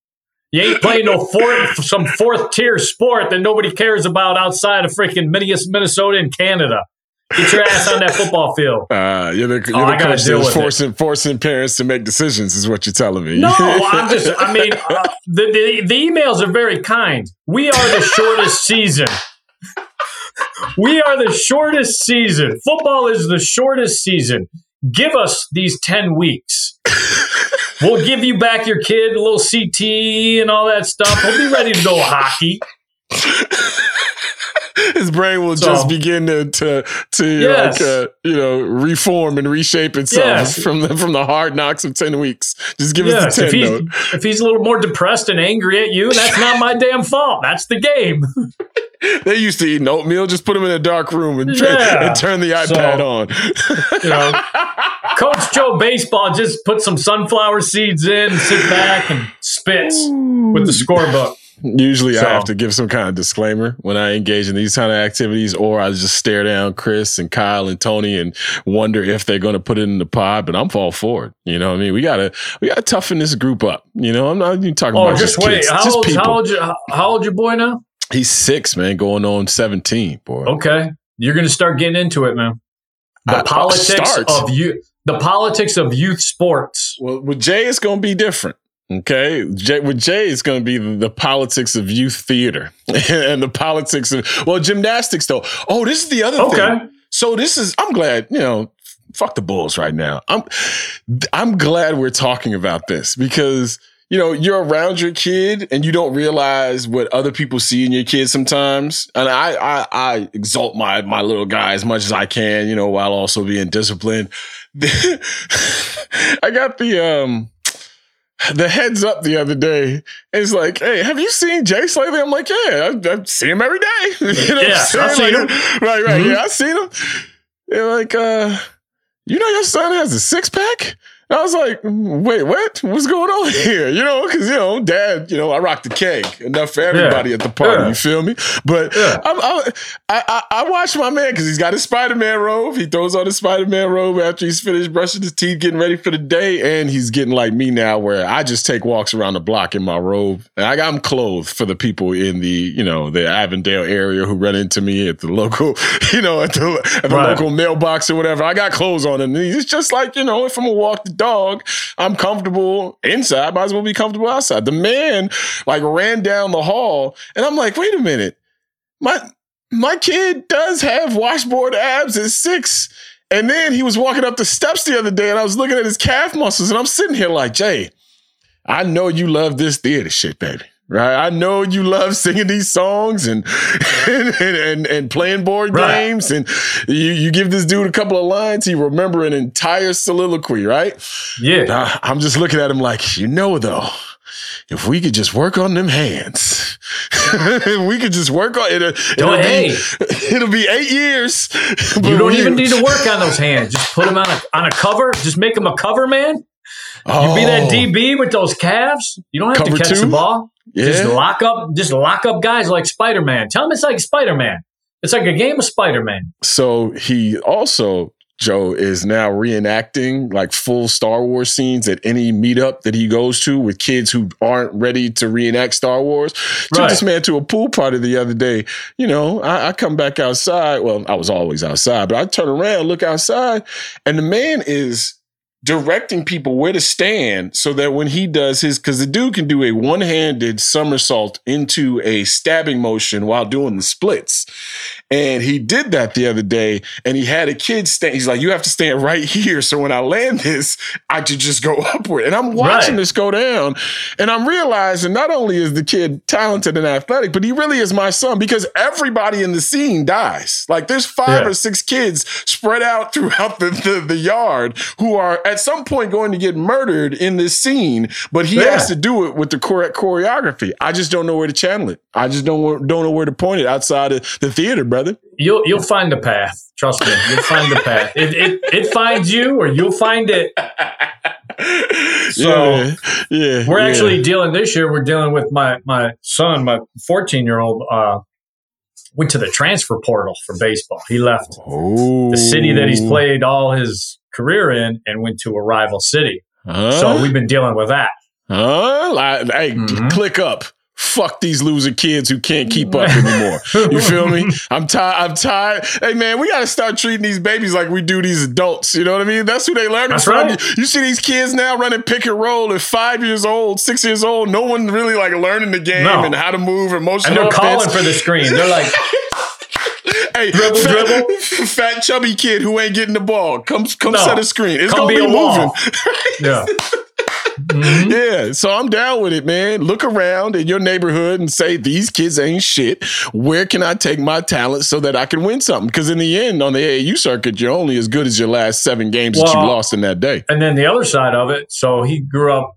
Speaker 14: You ain't playing no fourth, some fourth tier sport that nobody cares about outside of freaking Minnesota and Canada. Get your ass on that football field.
Speaker 2: Uh, you're the, you're oh, the coach that's forcing, forcing parents to make decisions, is what you're telling me.
Speaker 14: No, I'm just, I mean, uh, the, the, the emails are very kind. We are the shortest season we are the shortest season. Football is the shortest season. Give us these 10 weeks. we'll give you back your kid, a little CT and all that stuff. We'll be ready to go hockey.
Speaker 2: his brain will so, just begin to to, to yes. like uh, you know reform and reshape itself yes. from the from the hard knocks of ten weeks. Just give yes. us the ten
Speaker 14: if he's,
Speaker 2: note.
Speaker 14: If he's a little more depressed and angry at you, that's not my damn fault. That's the game.
Speaker 2: they used to eat oatmeal. Just put them in a dark room and, yeah. and turn the iPad so, on. you know,
Speaker 14: Coach Joe Baseball just put some sunflower seeds in, sit back, and spits Ooh. with the scorebook.
Speaker 2: Usually, so. I have to give some kind of disclaimer when I engage in these kind of activities, or I just stare down Chris and Kyle and Tony and wonder if they're going to put it in the pod. But I'm all for it. You know, what I mean, we gotta we gotta toughen this group up. You know, I'm not even talking oh, about just, just wait. Kids,
Speaker 14: how,
Speaker 2: just
Speaker 14: old, how old? How old your boy now?
Speaker 2: He's six, man, going on seventeen. Boy,
Speaker 14: okay, you're going to start getting into it, man. The I, politics of you, the politics of youth sports.
Speaker 2: Well, with Jay, it's going to be different. Okay, Jay, with Jay, it's going to be the, the, politics of youth theater and the politics of well gymnastics. Though, oh, this is the other okay. thing. So this is. I'm glad you know. Fuck the Bulls right now. I'm. I'm glad we're talking about this because you know, you're around your kid and you don't realize what other people see in your kid sometimes. And I, I, I exalt my, my little guy as much as I can, you know, while also being disciplined. I got the, um, the heads up the other day. It's like, hey, have you seen Jace lately? I'm like, yeah, I, I see him every day. you know
Speaker 14: yeah, I've seen
Speaker 2: like, him. Right, right. Mm-hmm. Yeah, I seen him. They're like, uh, you know, your son has a six pack. I was like, wait, what? What's going on here? You know, because, you know, dad, you know, I rock the cake enough for everybody yeah. at the party. Yeah. You feel me? But yeah. I, I, I, watch my man because he's got his Spider Man robe. He throws on his Spider Man robe after he's finished brushing his teeth, getting ready for the day. And he's getting like me now, where I just take walks around the block in my robe. And I got him clothed for the people in the, you know, the Avondale area who run into me at the local, you know, at the, at the right. local mailbox or whatever. I got clothes on him. And he's just like, you know, if I'm going to walk the dog. I'm comfortable inside. Might as well be comfortable outside. The man like ran down the hall, and I'm like, wait a minute, my my kid does have washboard abs at six. And then he was walking up the steps the other day, and I was looking at his calf muscles, and I'm sitting here like, Jay, I know you love this theater shit, baby right? I know you love singing these songs and and, and, and playing board right. games, and you, you give this dude a couple of lines, he remember an entire soliloquy, right?
Speaker 14: Yeah.
Speaker 2: I'm just looking at him like, you know, though. If we could just work on them hands, we could just work on it. It'll, it'll
Speaker 14: hey.
Speaker 2: be it'll be eight years.
Speaker 14: You don't even need to work on those hands. Just put them on a on a cover. Just make them a cover man. Oh. You be that oh. DB with those calves. You don't have cover to catch two? the ball. Yeah. Just lock up, just lock up guys like Spider Man. Tell them it's like Spider Man. It's like a game of Spider Man.
Speaker 2: So he also Joe is now reenacting like full Star Wars scenes at any meetup that he goes to with kids who aren't ready to reenact Star Wars. Right. Took this man to a pool party the other day. You know, I, I, come back outside. Well, I was always outside, but I turn around, look outside, and the man is directing people where to stand so that when he does his because the dude can do a one-handed somersault into a stabbing motion while doing the splits and he did that the other day and he had a kid stand he's like you have to stand right here so when i land this i could just go upward and i'm watching right. this go down and i'm realizing not only is the kid talented and athletic but he really is my son because everybody in the scene dies like there's five yeah. or six kids spread out throughout the, the, the yard who are at some point going to get murdered in this scene, but he yeah. has to do it with the correct choreography. I just don't know where to channel it. I just don't don't know where to point it outside of the theater, brother.
Speaker 14: You'll you'll find the path. Trust me, you'll find the path. It, it it finds you, or you'll find it. So
Speaker 2: yeah, yeah
Speaker 14: we're
Speaker 2: yeah.
Speaker 14: actually dealing this year. We're dealing with my my son, my fourteen year old. Uh, went to the transfer portal for baseball. He left the city that he's played all his career in and went to a rival city. Huh? So we've been dealing with that.
Speaker 2: Huh? Hey, mm-hmm. click up. Fuck these loser kids who can't keep up anymore. You feel me? I'm tired. I'm tired. Hey man, we gotta start treating these babies like we do these adults. You know what I mean? That's who they learn
Speaker 14: That's
Speaker 2: from.
Speaker 14: Right.
Speaker 2: You see these kids now running pick and roll at five years old, six years old. No one really like learning the game no. and how to move emotional.
Speaker 14: And they're
Speaker 2: offense.
Speaker 14: calling for the screen. They're like.
Speaker 2: hey, dribble, fat, dribble. Fat chubby kid who ain't getting the ball. Come come no, set a screen. It's gonna be, be moving.
Speaker 14: yeah.
Speaker 2: Mm-hmm. Yeah, so I'm down with it, man. Look around in your neighborhood and say these kids ain't shit. Where can I take my talent so that I can win something? Because in the end, on the AAU circuit, you're only as good as your last seven games well, that you lost in that day.
Speaker 14: And then the other side of it, so he grew up.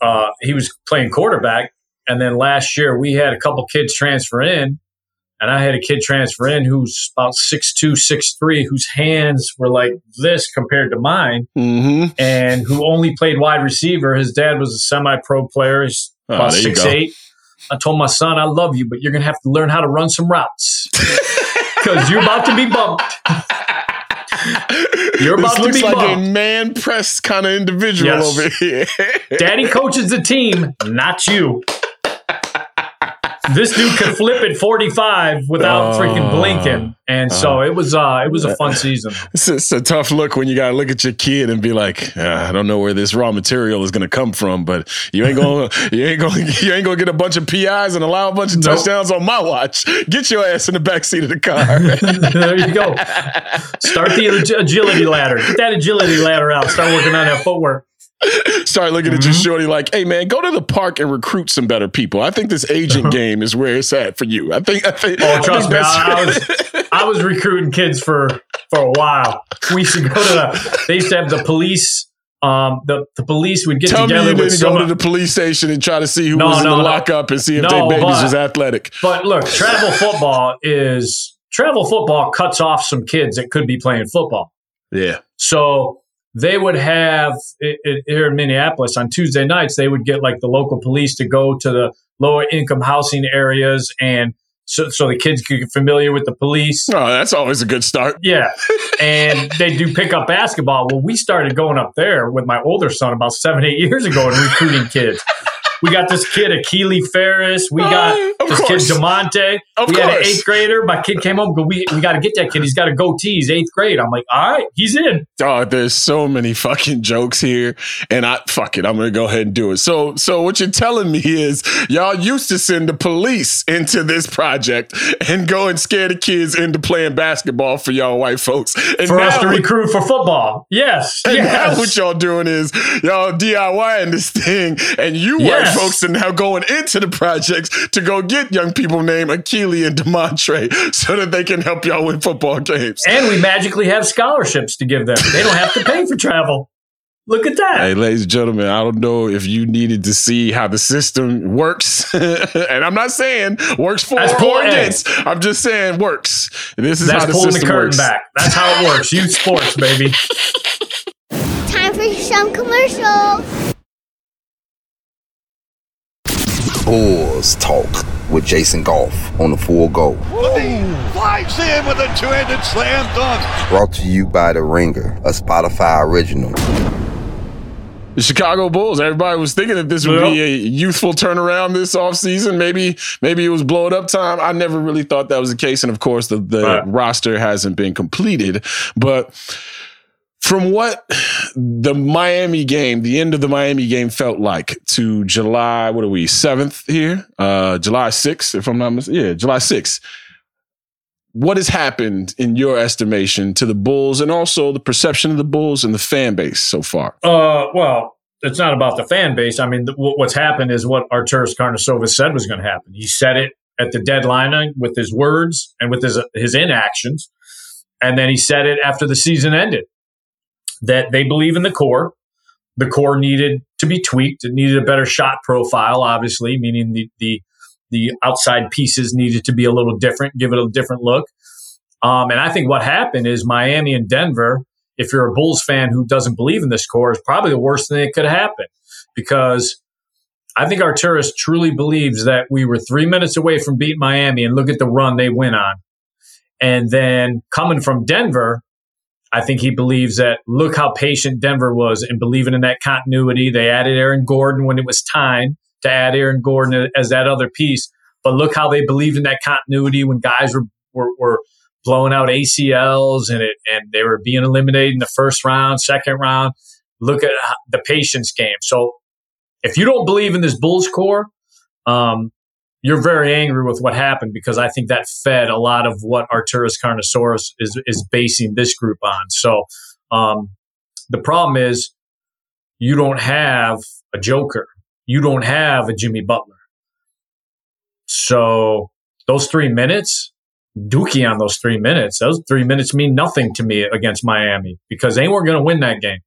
Speaker 14: Uh, he was playing quarterback, and then last year we had a couple kids transfer in and I had a kid transfer in who's about six two, six three, whose hands were like this compared to mine,
Speaker 2: mm-hmm.
Speaker 14: and who only played wide receiver. His dad was a semi pro player. He's oh, about six eight. I told my son, I love you, but you're going to have to learn how to run some routes because you're about to be bumped. You're about
Speaker 2: this looks
Speaker 14: to be
Speaker 2: like
Speaker 14: bumped.
Speaker 2: a man press kind of individual yes. over here.
Speaker 14: Daddy coaches the team, not you this dude could flip at 45 without oh, freaking blinking. And so uh, it was uh it was a fun season.
Speaker 2: It's, it's, a tough look when you gotta look at your kid and be like, uh, I don't know where this raw material is gonna come from, but you ain't gonna you ain't gonna you ain't gonna get a bunch of PIs and allow a bunch of nope. touchdowns on my watch. Get your ass in the back seat of the car.
Speaker 14: there you go. Start the agility ladder. Get that agility ladder out. Start working on that footwork.
Speaker 2: Start looking mm-hmm. at your mm-hmm. shorty like, hey man, go to the park and recruit some better people. I think this agent game is where it's at for you. I think I think
Speaker 14: Oh trust think me, I, I, was I was recruiting kids for for a while. We used to go to the they used to have the police um, the, the police would get
Speaker 2: Tell
Speaker 14: together.
Speaker 2: me
Speaker 14: you
Speaker 2: didn't go to the police station and try to see who no, was in no, the lockup and see if no, their babies but, was athletic.
Speaker 14: But look, travel football is travel football cuts off some kids that could be playing football.
Speaker 2: Yeah.
Speaker 14: So they would have it, it, here in Minneapolis on Tuesday nights, they would get like the local police to go to the lower income housing areas and so, so the kids could get familiar with the police.
Speaker 2: Oh, that's always a good start.
Speaker 14: Yeah. and they do pick up basketball. Well, we started going up there with my older son about seven, eight years ago and recruiting kids. We got this kid, Akili Ferris. We got uh, this course. kid, Demonte.
Speaker 2: Of
Speaker 14: we
Speaker 2: course.
Speaker 14: had an eighth grader. My kid came home, but we, we got to get that kid. He's got a goatee. He's eighth grade. I'm like, all right, he's in.
Speaker 2: Oh, there's so many fucking jokes here. And I, fuck it, I'm going to go ahead and do it. So, so what you're telling me is y'all used to send the police into this project and go and scare the kids into playing basketball for y'all white folks. And
Speaker 14: for us to recruit for football. Yes.
Speaker 2: And
Speaker 14: yes.
Speaker 2: now what y'all doing is y'all DIYing this thing and you yes. White yes. folks are now going into the projects to go get young people named Akili and Demontre so that they can help y'all win football games.
Speaker 14: And we magically have scholarships to give them. They don't have to pay for travel. Look at that.
Speaker 2: Hey, ladies and gentlemen, I don't know if you needed to see how the system works. and I'm not saying works for That's or against. I'm just saying works. And This is
Speaker 14: That's
Speaker 2: how the
Speaker 14: pulling
Speaker 2: system
Speaker 14: the curtain
Speaker 2: works.
Speaker 14: back. That's how it works. Youth sports, baby.
Speaker 9: Time for some commercials.
Speaker 6: Bulls Talk with Jason Goff on the Full Go.
Speaker 5: Flies in with a two-handed slam dunk.
Speaker 6: Brought to you by The Ringer, a Spotify original.
Speaker 2: The Chicago Bulls. Everybody was thinking that this would yep. be a youthful turnaround this offseason. Maybe, maybe it was blow it up time. I never really thought that was the case. And of course, the, the right. roster hasn't been completed. But from what the Miami game, the end of the Miami game felt like to July, what are we, 7th here? Uh, July 6th, if I'm not mistaken. Yeah, July 6th. What has happened in your estimation to the Bulls and also the perception of the Bulls and the fan base so far?
Speaker 14: Uh, well, it's not about the fan base. I mean, what's happened is what Arturas Karnisovas said was going to happen. He said it at the deadline with his words and with his his inactions, and then he said it after the season ended that they believe in the core. The core needed to be tweaked. It needed a better shot profile, obviously, meaning the the the outside pieces needed to be a little different, give it a different look. Um, and I think what happened is Miami and Denver. If you're a Bulls fan who doesn't believe in this core, is probably the worst thing that could happen because I think Arturas truly believes that we were three minutes away from beating Miami, and look at the run they went on. And then coming from Denver, I think he believes that look how patient Denver was in believing in that continuity. They added Aaron Gordon when it was time to add Aaron Gordon as that other piece. But look how they believed in that continuity when guys were, were, were blowing out ACLs and it, and they were being eliminated in the first round, second round. Look at the patience game. So if you don't believe in this Bulls core, um, you're very angry with what happened because I think that fed a lot of what Arturas Karnisovas is is basing this group on. So um, the problem is you don't have a Joker, you don't have a Jimmy Butler. So those three minutes, Dookie on those three minutes, those three minutes mean nothing to me against Miami because they weren't going to win that game.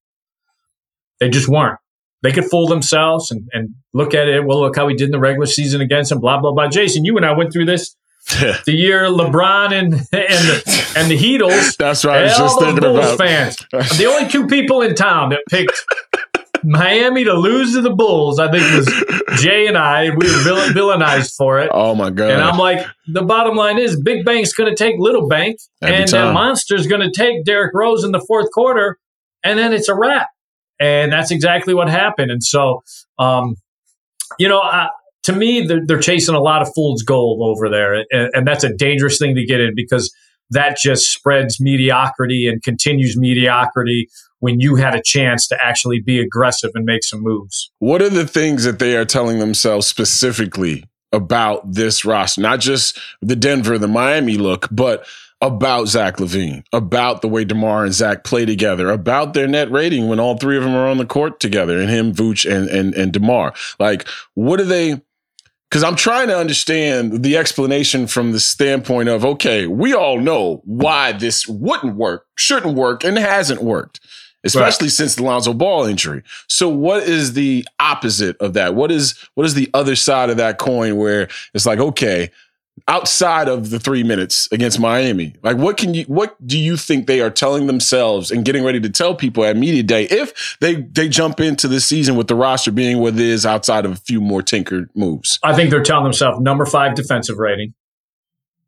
Speaker 14: They just weren't they could fool themselves and, and look at it. Well, look how we did in the regular season against them. Blah blah blah. Jason, you and I went through this the year LeBron and and the, and the Heatles.
Speaker 2: That's right. I was just thinking
Speaker 14: Bulls
Speaker 2: about
Speaker 14: fans. the only two people in town that picked Miami to lose to the Bulls, I think was Jay and I. We were vill- villainized for it.
Speaker 2: Oh my god!
Speaker 14: And I'm like, the bottom line is, Big Bank's going to take Little Bank, Every and that Monster's going to take Derrick Rose in the fourth quarter, and then it's a wrap. And that's exactly what happened. And so, um, you know, uh, to me, they're, they're, chasing a lot of fool's gold over there. And, and that's a dangerous thing to get in because that just spreads mediocrity and continues mediocrity when you had a chance to actually be aggressive and make some moves.
Speaker 2: What are the things that they are telling themselves specifically about this roster? Not just the Denver, the Miami look, but about Zach LaVine, about the way DeMar and Zach play together, about their net rating when all three of them are on the court together, and him, Vooch, and and and DeMar. Like, what are they? Because I'm trying to understand the explanation from the standpoint of okay, we all know why this wouldn't work, shouldn't work, and hasn't worked especially right. since the Lonzo Ball injury. So what is the opposite of that? What is what is the other side of that coin where it's like, okay, outside of the three minutes against Miami? Like, what can you, what do you think they are telling themselves and getting ready to tell people at media day if they they jump into the season with the roster being what it is outside of a few more tinkered moves?
Speaker 14: I think they're telling themselves number five defensive rating,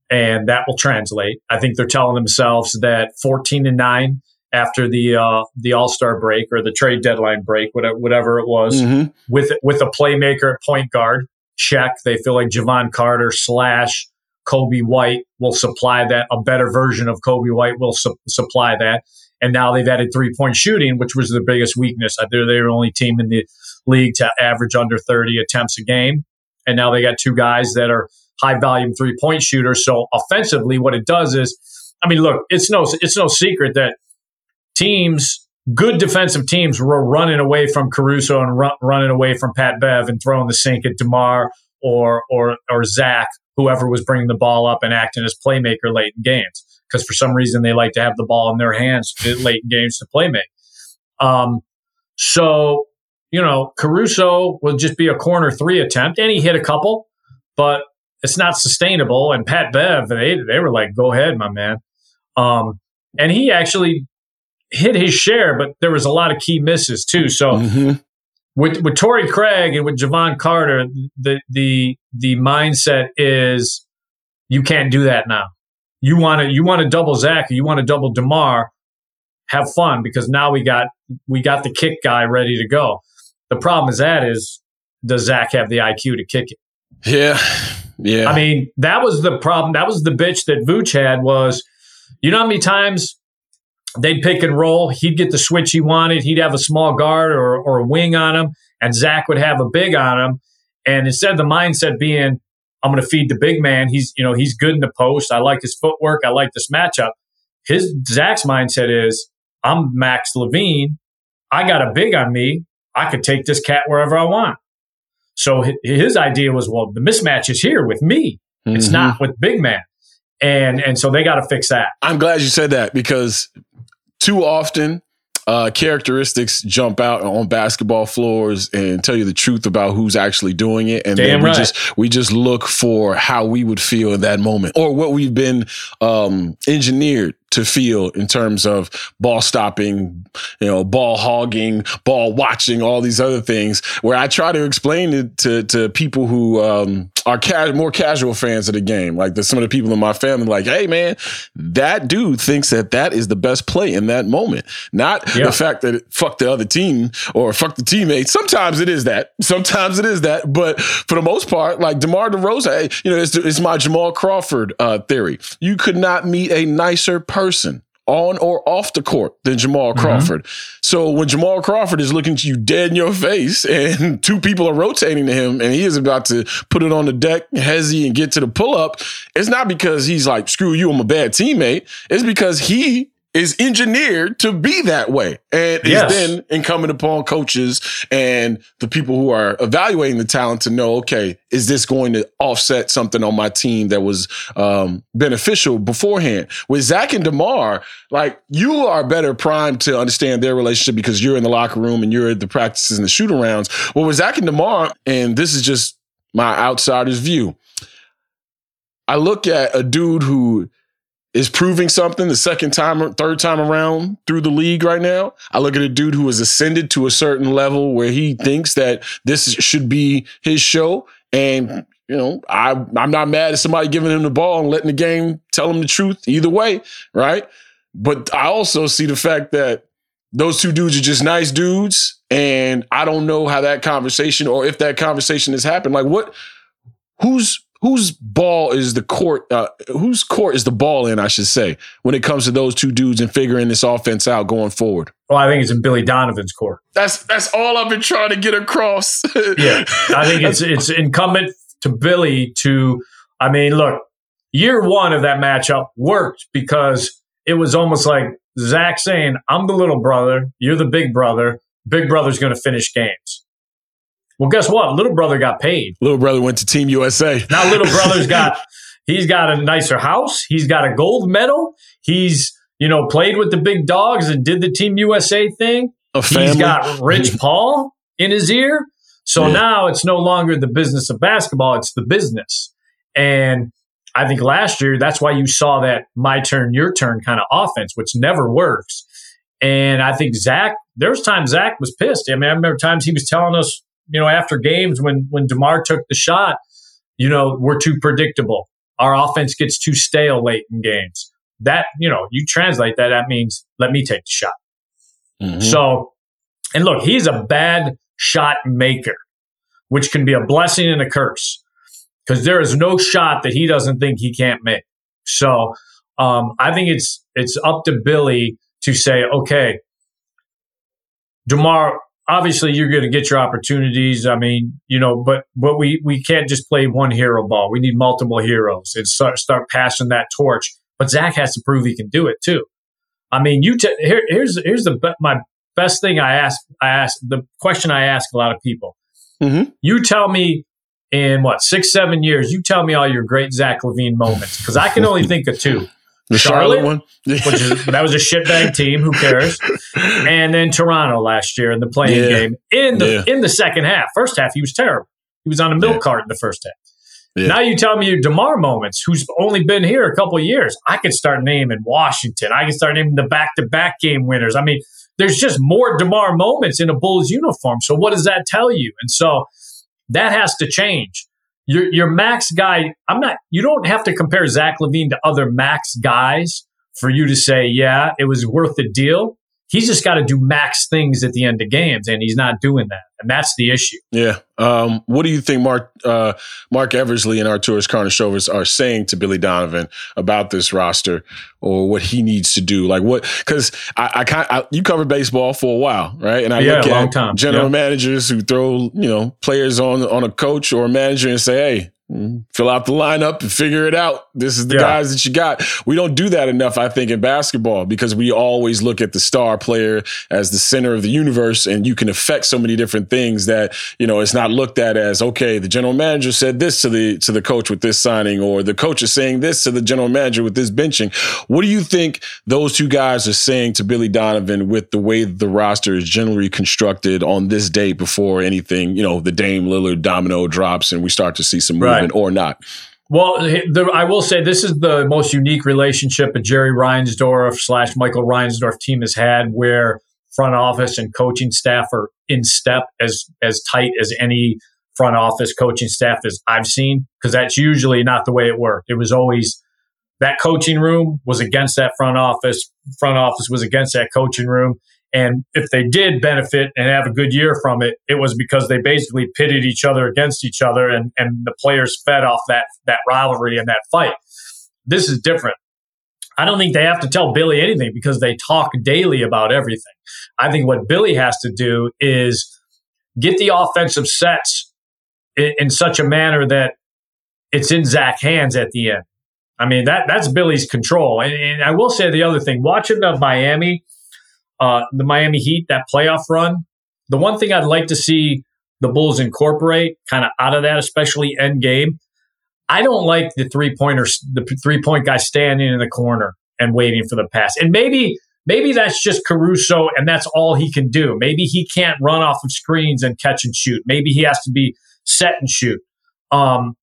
Speaker 14: and that will translate. I think they're telling themselves that fourteen and nine after the uh, the All Star break or the trade deadline break, whatever, whatever it was, mm-hmm. with with a playmaker at point guard check. They feel like Jevon Carter slash Coby White will supply that. A better version of Coby White will su- supply that. And now they've added three point shooting, which was the biggest weakness. Uh, they're the only team in the league to average under 30 attempts a game. And now they got two guys that are high volume three point shooters. So offensively, what it does is, I mean, look, it's no, it's no secret that teams good defensive teams were running away from Caruso and run, running away from Pat Bev and throwing the sink at DeMar or or or Zach, whoever was bringing the ball up and acting as playmaker late in games. Because for some reason they like to have the ball in their hands late in games to playmake. Um, so you know Caruso will just be a corner three attempt, and he hit a couple, but it's not sustainable. And Pat Bev, they they were like, "Go ahead, my man." Um, and he actually hit his share, but there was a lot of key misses too. So mm-hmm. with with Torrey Craig and with Jevon Carter, the the the mindset is you can't do that now. You want to you want to double Zach, you want to double Demar. Have fun because now we got we got the kick guy ready to go. The problem is that is does Zach have the IQ to kick it?
Speaker 2: Yeah, yeah.
Speaker 14: I mean that was the problem. That was the bitch that Vooch had was. You know how many times they'd pick and roll. He'd get the switch he wanted. He'd have a small guard or, or a wing on him, and Zach would have a big on him. And instead of the mindset being, I'm going to feed the big man. He's, you know, he's good in the post. I like his footwork. I like this matchup. His Zach's mindset is, I'm Max LaVine. I got a big on me. I could take this cat wherever I want. So his idea was, well, the mismatch is here with me. It's mm-hmm. not with big man. And and so they got to fix that.
Speaker 2: I'm glad you said that because too often uh, characteristics jump out on basketball floors and tell you the truth about who's actually doing it, and
Speaker 14: Damn
Speaker 2: then we
Speaker 14: right.
Speaker 2: just we just look for how we would feel in that moment or what we've been um, engineered to feel in terms of ball stopping, you know, ball hogging, ball watching, all these other things. Where I try to explain it to to people who um, are ca- more casual fans of the game, like the, some of the people in my family, like, hey man, that dude thinks that that is the best play in that moment, not yeah. the fact that it fucked the other team or fuck the teammate. Sometimes it is that. Sometimes it is that. But for the most part, like DeMar DeRozan, you know, it's, it's my Jamal Crawford uh, theory. You could not meet a nicer person person on or off the court than Jamal mm-hmm. Crawford. Mm-hmm. So when Jamal Crawford is looking to you dead in your face and two people are rotating to him and he is about to put it on the deck, hezzy and get to the pull up, it's not because he's like, screw you, I'm a bad teammate. It's because he is engineered to be that way. And yes. it's then incumbent upon coaches and the people who are evaluating the talent to know, okay, is this going to offset something on my team that was um, beneficial beforehand? With Zach and DeMar, like you are better primed to understand their relationship because you're in the locker room and you're at the practices and the shoot arounds. Well, with Zach and DeMar, and this is just my outsider's view, I look at a dude who is proving something the second time or third time around through the league right now. I look at a dude who has ascended to a certain level where he thinks that this should be his show. And, you know, I, I'm not mad at somebody giving him the ball and letting the game tell him the truth either way, right? But I also see the fact that those two dudes are just nice dudes. And I don't know how that conversation or if that conversation has happened. Like, what, who's, whose ball is the court? Uh, whose court is the ball in? I should say when it comes to those two dudes and figuring this offense out going forward.
Speaker 14: Well, I think it's in Billy Donovan's court.
Speaker 2: That's that's all I've been trying to get across.
Speaker 14: yeah, I think it's it's incumbent to Billy to. I mean, look, year one of that matchup worked because it was almost like Zach saying, I'm the little brother, you're the big brother. Big brother's going to finish games. Well, guess what? Little brother got paid.
Speaker 2: Little brother went to Team USA.
Speaker 14: Now little brother's got he's got a nicer house. He's got a gold medal. He's you know played with the big dogs and did the Team USA thing. He's got Rich Paul in his ear. So yeah. now it's no longer the business of basketball; it's the business. And I think last year that's why you saw that my turn, your turn kind of offense, which never works. And I think Zach, there was times Zach was pissed. I mean, I remember times he was telling us, you know, after games when when Demar took the shot, you know, we're too predictable. Our offense gets too stale late in games. That you know, you translate that, that means let me take the shot. Mm-hmm. So, and look, he's a bad shot maker, which can be a blessing and a curse because there is no shot that he doesn't think he can't make. So um, I think it's it's up to Billy to say, okay, Demar, obviously you're going to get your opportunities. I mean, you know, but but we we can't just play one hero ball. We need multiple heroes and start start passing that torch. But Zach has to prove he can do it too. I mean, you t- here, here's here's the my best thing I ask I ask the question I ask a lot of people. Mm-hmm. You tell me in what six seven years. You tell me all your great Zach LaVine moments because I can only think of two.
Speaker 2: The Charlotte, Charlotte one,
Speaker 14: which is that was a shitbag team. Who cares? And then Toronto last year in the playing yeah. game in the yeah. in the second half. First half he was terrible. He was on a milk yeah. cart in the first half. Now you tell me your Demar moments, who's only been here a couple years. I could start naming Washington. I can start naming the back to back game winners. I mean, there's just more Demar moments in a Bulls uniform. So what does that tell you? And so that has to change. Your your max guy, I'm not. You don't have to compare Zach LaVine to other max guys for you to say, yeah, it was worth the deal. He's just got to do max things at the end of games, and he's not doing that, and that's the issue.
Speaker 2: Yeah. Um, what do you think Mark uh, Marc Eversley and Arturas Karnisovas are saying to Billy Donovan about this roster or what he needs to do? Like what? Because I, I kind you covered baseball for a while, right? And I
Speaker 14: yeah,
Speaker 2: look
Speaker 14: at time.
Speaker 2: general managers who throw you know players on on a coach or a manager and say, hey fill out the lineup and figure it out. This is the yeah. guys that you got. We don't do that enough, I think, in basketball because we always look at the star player as the center of the universe, and you can affect so many different things that you know it's not looked at as okay. The general manager said this to the to the coach with this signing, or the coach is saying this to the general manager with this benching. What do you think those two guys are saying to Billy Donovan with the way the roster is generally constructed on this day before anything, you know, the Dame Lillard domino drops and we start to see some movement? Or not?
Speaker 14: Well, the, I will say this is the most unique relationship a Jerry Reinsdorf slash Michael Reinsdorf team has had, where front office and coaching staff are in step as as tight as any front office coaching staff as I've seen, because that's usually not the way it worked. It was always that coaching room was against that front office, front office was against that coaching room, and if they did benefit and have a good year from it, it was because they basically pitted each other against each other and, and the players fed off that, that rivalry and that fight. This is different. I don't think they have to tell Billy anything because they talk daily about everything. I think what Billy has to do is get the offensive sets in, in such a manner that it's in Zach's hands at the end. I mean, that that's Billy's control. And, and I will say the other thing, watching the Miami – uh, the Miami Heat, that playoff run. The one thing I'd like to see the Bulls incorporate kind of out of that, especially end game. I don't like the three pointers, the three point guy standing in the corner and waiting for the pass. And maybe, maybe that's just Caruso and that's all he can do. Maybe he can't run off of screens and catch and shoot. Maybe he has to be set and shoot. Um,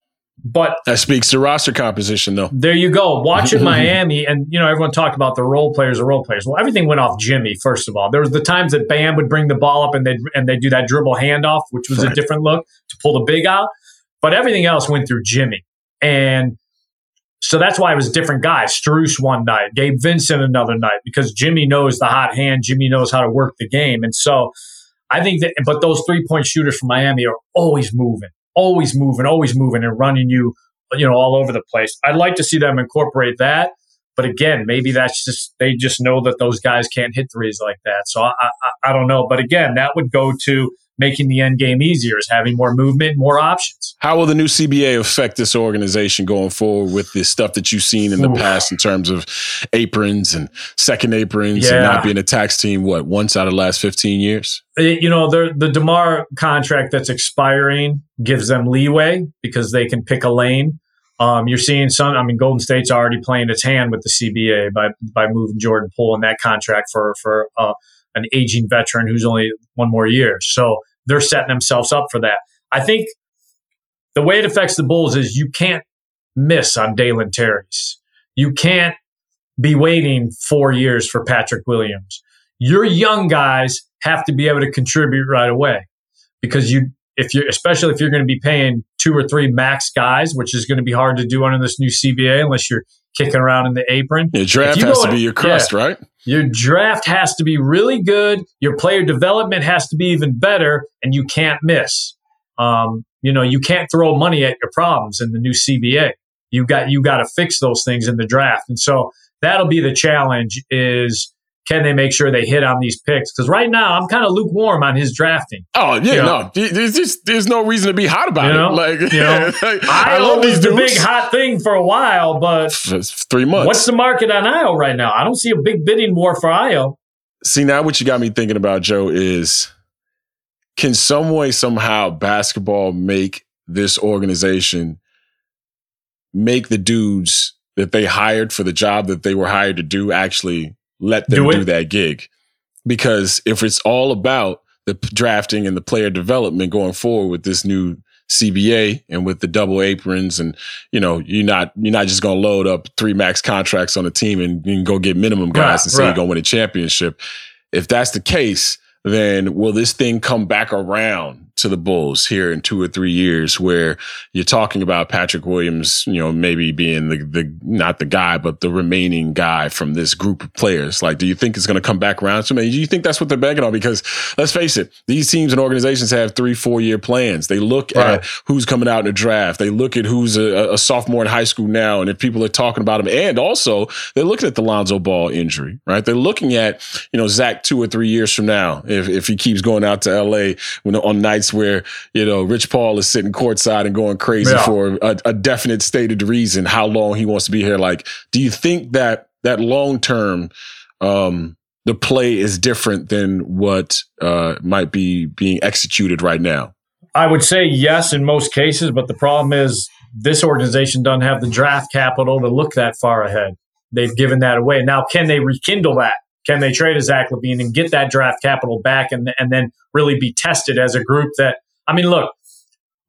Speaker 14: but
Speaker 2: that speaks to roster composition, though.
Speaker 14: There you go. Watching Miami, and you know everyone talked about the role players, the role players. Well, everything went off Jimmy. First of all, there was the times that Bam would bring the ball up and they and they do that dribble handoff, which was right. a different look to pull the big out. But everything else went through Jimmy, and so that's why it was different guys. Strus one night, Gabe Vincent another night, because Jimmy knows the hot hand. Jimmy knows how to work the game, and so I think that. But those three point shooters from Miami are always moving always moving, always moving and running you, you know, all over the place. I'd like to see them incorporate that. But again, maybe that's just they just know that those guys can't hit threes like that. So I, I, I don't know. But again, that would go to making the end game easier, is having more movement, more options.
Speaker 2: How will the new CBA affect this organization going forward with the stuff that you've seen in the Ooh. past in terms of aprons and second aprons yeah. and not being a tax team? What once out of the last fifteen years?
Speaker 14: You know, the the DeMar contract that's expiring gives them leeway because they can pick a lane. Um, you're seeing some. I mean, Golden State's already playing its hand with the CBA by by moving Jordan Poole in that contract for for uh, an aging veteran who's only one more year. So they're setting themselves up for that. I think the way it affects the Bulls is you can't miss on Dalen Terry's. You can't be waiting four years for Patrick Williams. Your young guys have to be able to contribute right away because you if you're especially if you're going to be paying two or three max guys, which is going to be hard to do under this new CBA unless you're kicking around in the apron.
Speaker 2: Your draft you has to be your crust, yeah, right?
Speaker 14: Your draft has to be really good. Your player development has to be even better, and you can't miss. Um, you know, you can't throw money at your problems in the new CBA. You got you got to fix those things in the draft, and so that'll be the challenge. Is can they make sure they hit on these picks? Because right now I'm kind of lukewarm on his drafting.
Speaker 2: Oh yeah, you know? no, there's just there's no reason to be hot about you know? it. Like,
Speaker 14: you know, like I love these the big hot thing for a while, but
Speaker 2: three months.
Speaker 14: What's the market on Ayo right now? I don't see a big bidding war for Ayo.
Speaker 2: See now, what you got me thinking about, Joe, is can some way somehow basketball make this organization make the dudes that they hired for the job that they were hired to do actually let them do, do that gig. Because if it's all about the drafting and the player development going forward with this new CBA and with the double aprons and you know you're not you're not just gonna load up three max contracts on a team and you can go get minimum guys right, and say right. you're gonna win a championship. If that's the case, then will this thing come back around to the Bulls here in two or three years where you're talking about Patrick Williams, you know, maybe being the, the, not the guy, but the remaining guy from this group of players. Like, do you think it's going to come back around to me? Do you think that's what they're banking on? Because let's face it, these teams and organizations have three, four year plans. They look right. at who's coming out in the draft. They look at who's a, a, sophomore in high school now. And if people are talking about him, and also they're looking at the Lonzo Ball injury, right? They're looking at, you know, Zach two or three years from now, if, if he keeps going out to LA when, on nights where you know Rich Paul is sitting courtside and going crazy yeah. for a, a definite stated reason how long he wants to be here. Like, do you think that that long term um, the play is different than what uh, might be being executed right now?
Speaker 14: I would say yes in most cases, but the problem is this organization doesn't have the draft capital to look that far ahead. They've given that away. Now, can they rekindle that? Can they trade a Zach LaVine and get that draft capital back and, and then really be tested as a group that, I mean, look,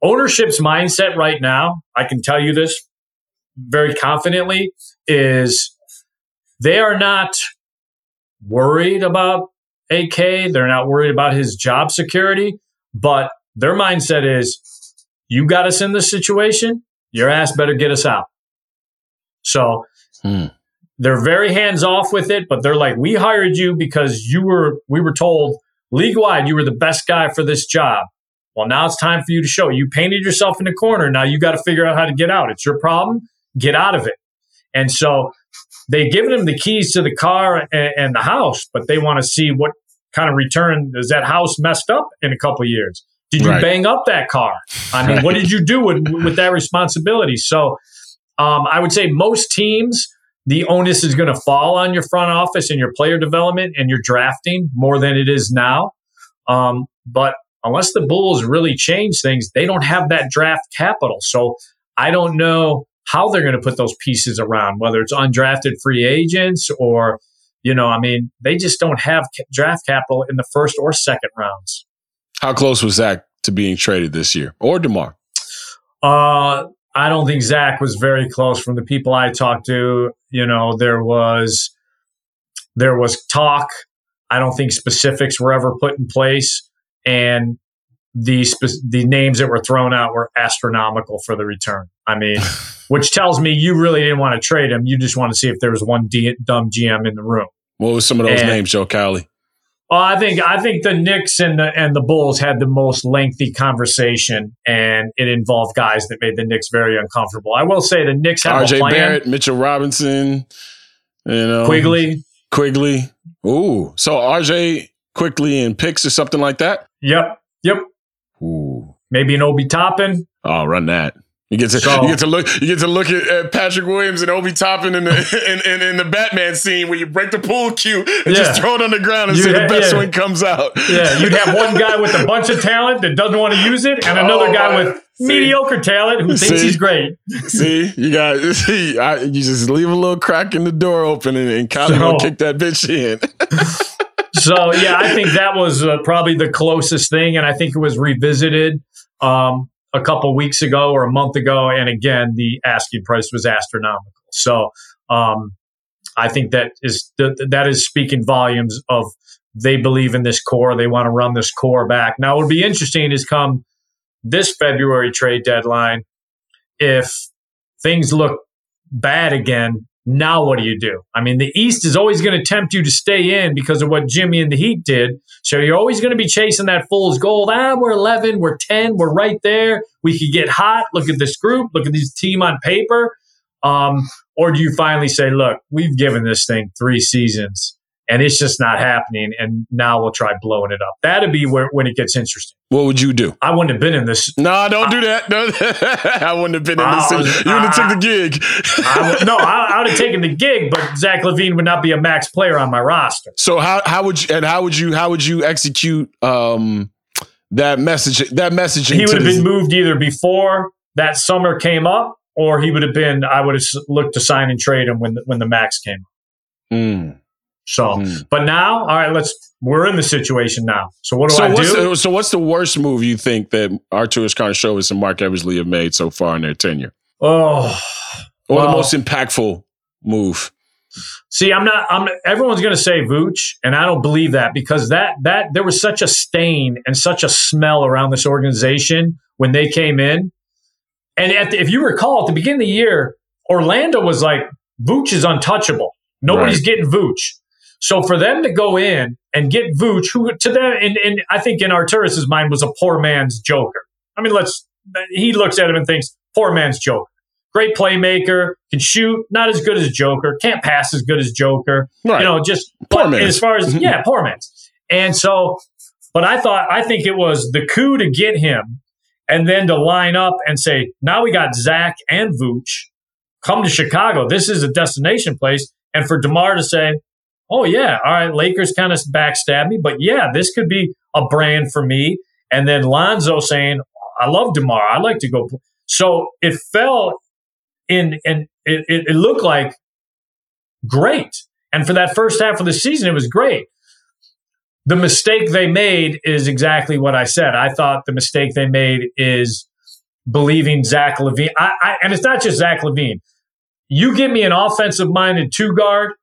Speaker 14: ownership's mindset right now, I can tell you this very confidently, is they are not worried about AK. They're not worried about his job security, but their mindset is you got us in this situation, your ass better get us out. So hmm. They're very hands off with it, but they're like, we hired you because you were, we were told league wide you were the best guy for this job. Well, now it's time for you to show. You painted yourself in the corner. Now you got to figure out how to get out. It's your problem. Get out of it. And so they've given him the keys to the car and, and the house, but they want to see what kind of return is that house messed up in a couple years. Did you right. bang up that car? I mean, right. what did you do with, with that responsibility? So um, I would say most teams the onus is going to fall on your front office and your player development and your drafting more than it is now. Um, but unless the Bulls really change things, they don't have that draft capital. So I don't know how they're going to put those pieces around, whether it's undrafted free agents or, you know, I mean, they just don't have draft capital in the first or second rounds.
Speaker 2: How close was Zach to being traded this year or DeMar?
Speaker 14: Uh, I don't think Zach was very close from the people I talked to. You know, there was there was talk. I don't think specifics were ever put in place, and the spe- the names that were thrown out were astronomical for the return. I mean, which tells me you really didn't want to trade him. You just want to see if there was one D- dumb GM in the room.
Speaker 2: What was some of those and, names, Joe Cowley?
Speaker 14: Well, I think I think the Knicks and the and the Bulls had the most lengthy conversation, and it involved guys that made the Knicks very uncomfortable. I will say the Knicks have
Speaker 2: RJ Barrett, Mitchell Robinson, you know,
Speaker 14: Quickley,
Speaker 2: Quickley. Ooh, so RJ Quickley and picks or something like that.
Speaker 14: Yep. Yep.
Speaker 2: Ooh.
Speaker 14: Maybe an Obi Toppin.
Speaker 2: Oh, run that. You get to so, you get to look you get to look at, at Patrick Williams and Obi Toppin in the in, in, in, the Batman scene where you break the pool cue and yeah. just throw it on the ground and you say the best yeah. one comes out.
Speaker 14: Yeah, you'd have one guy with a bunch of talent that doesn't want to use it, and another oh, guy with see, mediocre talent who thinks see, he's great.
Speaker 2: See, you got see, I, you just leave a little crack in the door open and, and Kylie so, will kick that bitch in.
Speaker 14: so yeah, I think that was uh, probably the closest thing, and I think it was revisited. Um, a couple weeks ago or a month ago, and again, the asking price was astronomical. So um, I think that is that is speaking volumes of they believe in this core. They want to run this core back. Now, what would be interesting is come this February trade deadline, if things look bad again, now what do you do? I mean, the East is always going to tempt you to stay in because of what Jimmy and the Heat did. So you're always going to be chasing that fool's gold. Ah, we're 11, we're 10, we're right there. We could get hot. Look at this group. Look at this team on paper. Um, or do you finally say, look, we've given this thing three seasons and it's just not happening. And now we'll try blowing it up. That'd be where when it gets interesting.
Speaker 2: What would you do?
Speaker 14: I wouldn't have been in this.
Speaker 2: No, don't I, do that. No, I wouldn't have been in this. Was, you would have took the gig.
Speaker 14: I would, no, I, I, would have taken the gig, but Zach LaVine would not be a max player on my roster.
Speaker 2: So how how would you and how would you how would you execute um that message that message?
Speaker 14: He would have been moved either before that summer came up, or he would have been. I would have looked to sign and trade him when the, when the max came.
Speaker 2: Mm.
Speaker 14: So, mm. but now, all right, let's. We're in the situation now. So what do
Speaker 2: so
Speaker 14: I do?
Speaker 2: The, so what's the worst move you think that Arturas Karnisovas and Marc Eversley have made so far in their tenure?
Speaker 14: Oh,
Speaker 2: or well, the most impactful move?
Speaker 14: See, I'm not. I'm. Everyone's going to say Vooch, and I don't believe that because that that there was such a stain and such a smell around this organization when they came in. And the, if you recall, at the beginning of the year, Orlando was like, Vooch is untouchable. Nobody's right. getting Vooch. So for them to go in and get Vooch, who to them, and, and I think in Arturas's mind was a poor man's Joker. I mean, let's, he looks at him and thinks, poor man's Joker. Great playmaker, can shoot, not as good as Joker, can't pass as good as Joker. Right. You know, just poor man. as far as, mm-hmm. yeah, poor man's. And so, but I thought, I think it was the coup to get him and then to line up and say, now we got Zach and Vooch. Come to Chicago. This is a destination place. And for DeMar to say, oh yeah, all right, Lakers kind of backstab me, but yeah, this could be a brand for me. And then Lonzo saying, I love DeMar. I like to go. So it fell in, and it, it, it looked like great. And for that first half of the season, it was great. The mistake they made is exactly what I said. I thought the mistake they made is believing Zach LaVine. I, I, and it's not just Zach LaVine. You give me an offensive minded two guard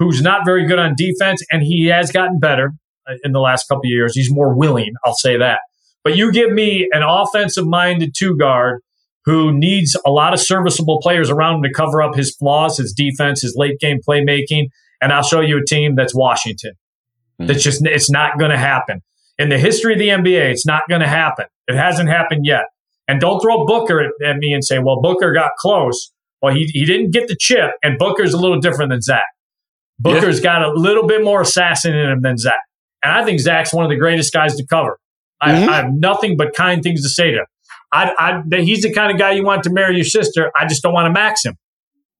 Speaker 14: who's not very good on defense, and he has gotten better uh, in the last couple of years. He's more willing, I'll say that. But you give me an offensive minded two guard who needs a lot of serviceable players around him to cover up his flaws, his defense, his late game playmaking, and I'll show you a team that's Washington. Mm-hmm. That's just it's not going to happen. In the history of the NBA, it's not going to happen. It hasn't happened yet. And don't throw Booker at, at me and say, "Well, Booker got close." Well, he he didn't get the chip, and Booker's a little different than Zach. Booker's yeah. got a little bit more assassin in him than Zach. And I think Zach's one of the greatest guys to cover. I, mm-hmm. I have nothing but kind things to say to him. I, I, he's the kind of guy you want to marry your sister. I just don't want to max him.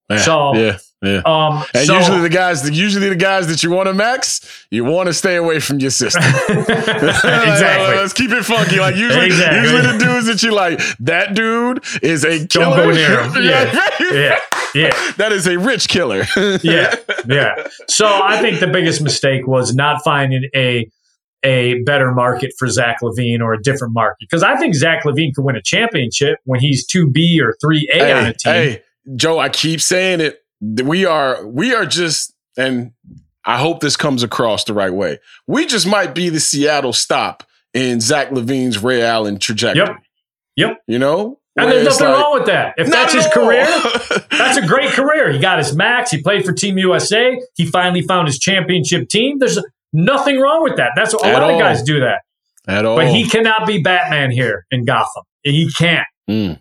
Speaker 2: Yeah,
Speaker 14: so
Speaker 2: yeah, yeah.
Speaker 14: Um,
Speaker 2: and
Speaker 14: so,
Speaker 2: usually the guys, usually the guys that you want to max, you want to stay away from your sister.
Speaker 14: exactly.
Speaker 2: Let's keep it funky. Like usually, exactly. usually the dudes that you like, that dude is a killer.
Speaker 14: Don't go near. Yeah, yeah, yeah.
Speaker 2: That is a rich killer.
Speaker 14: yeah, yeah. So I think the biggest mistake was not finding a a better market for Zach LaVine or a different market because I think Zach LaVine could win a championship when he's two B or three A
Speaker 2: hey,
Speaker 14: on a team.
Speaker 2: Hey Joe, I keep saying it. We are we are just and I hope this comes across the right way. We just might be the Seattle stop in Zach LaVine's Ray Allen trajectory.
Speaker 14: Yep. Yep.
Speaker 2: You know?
Speaker 14: And there's nothing like, wrong with that. If that's his career, that's a great career. He got his max. He played for Team USA. He finally found his championship team. There's nothing wrong with that. That's a At lot all. of guys do that.
Speaker 2: At all.
Speaker 14: But he cannot be Batman here in Gotham. He can't.
Speaker 2: Mm.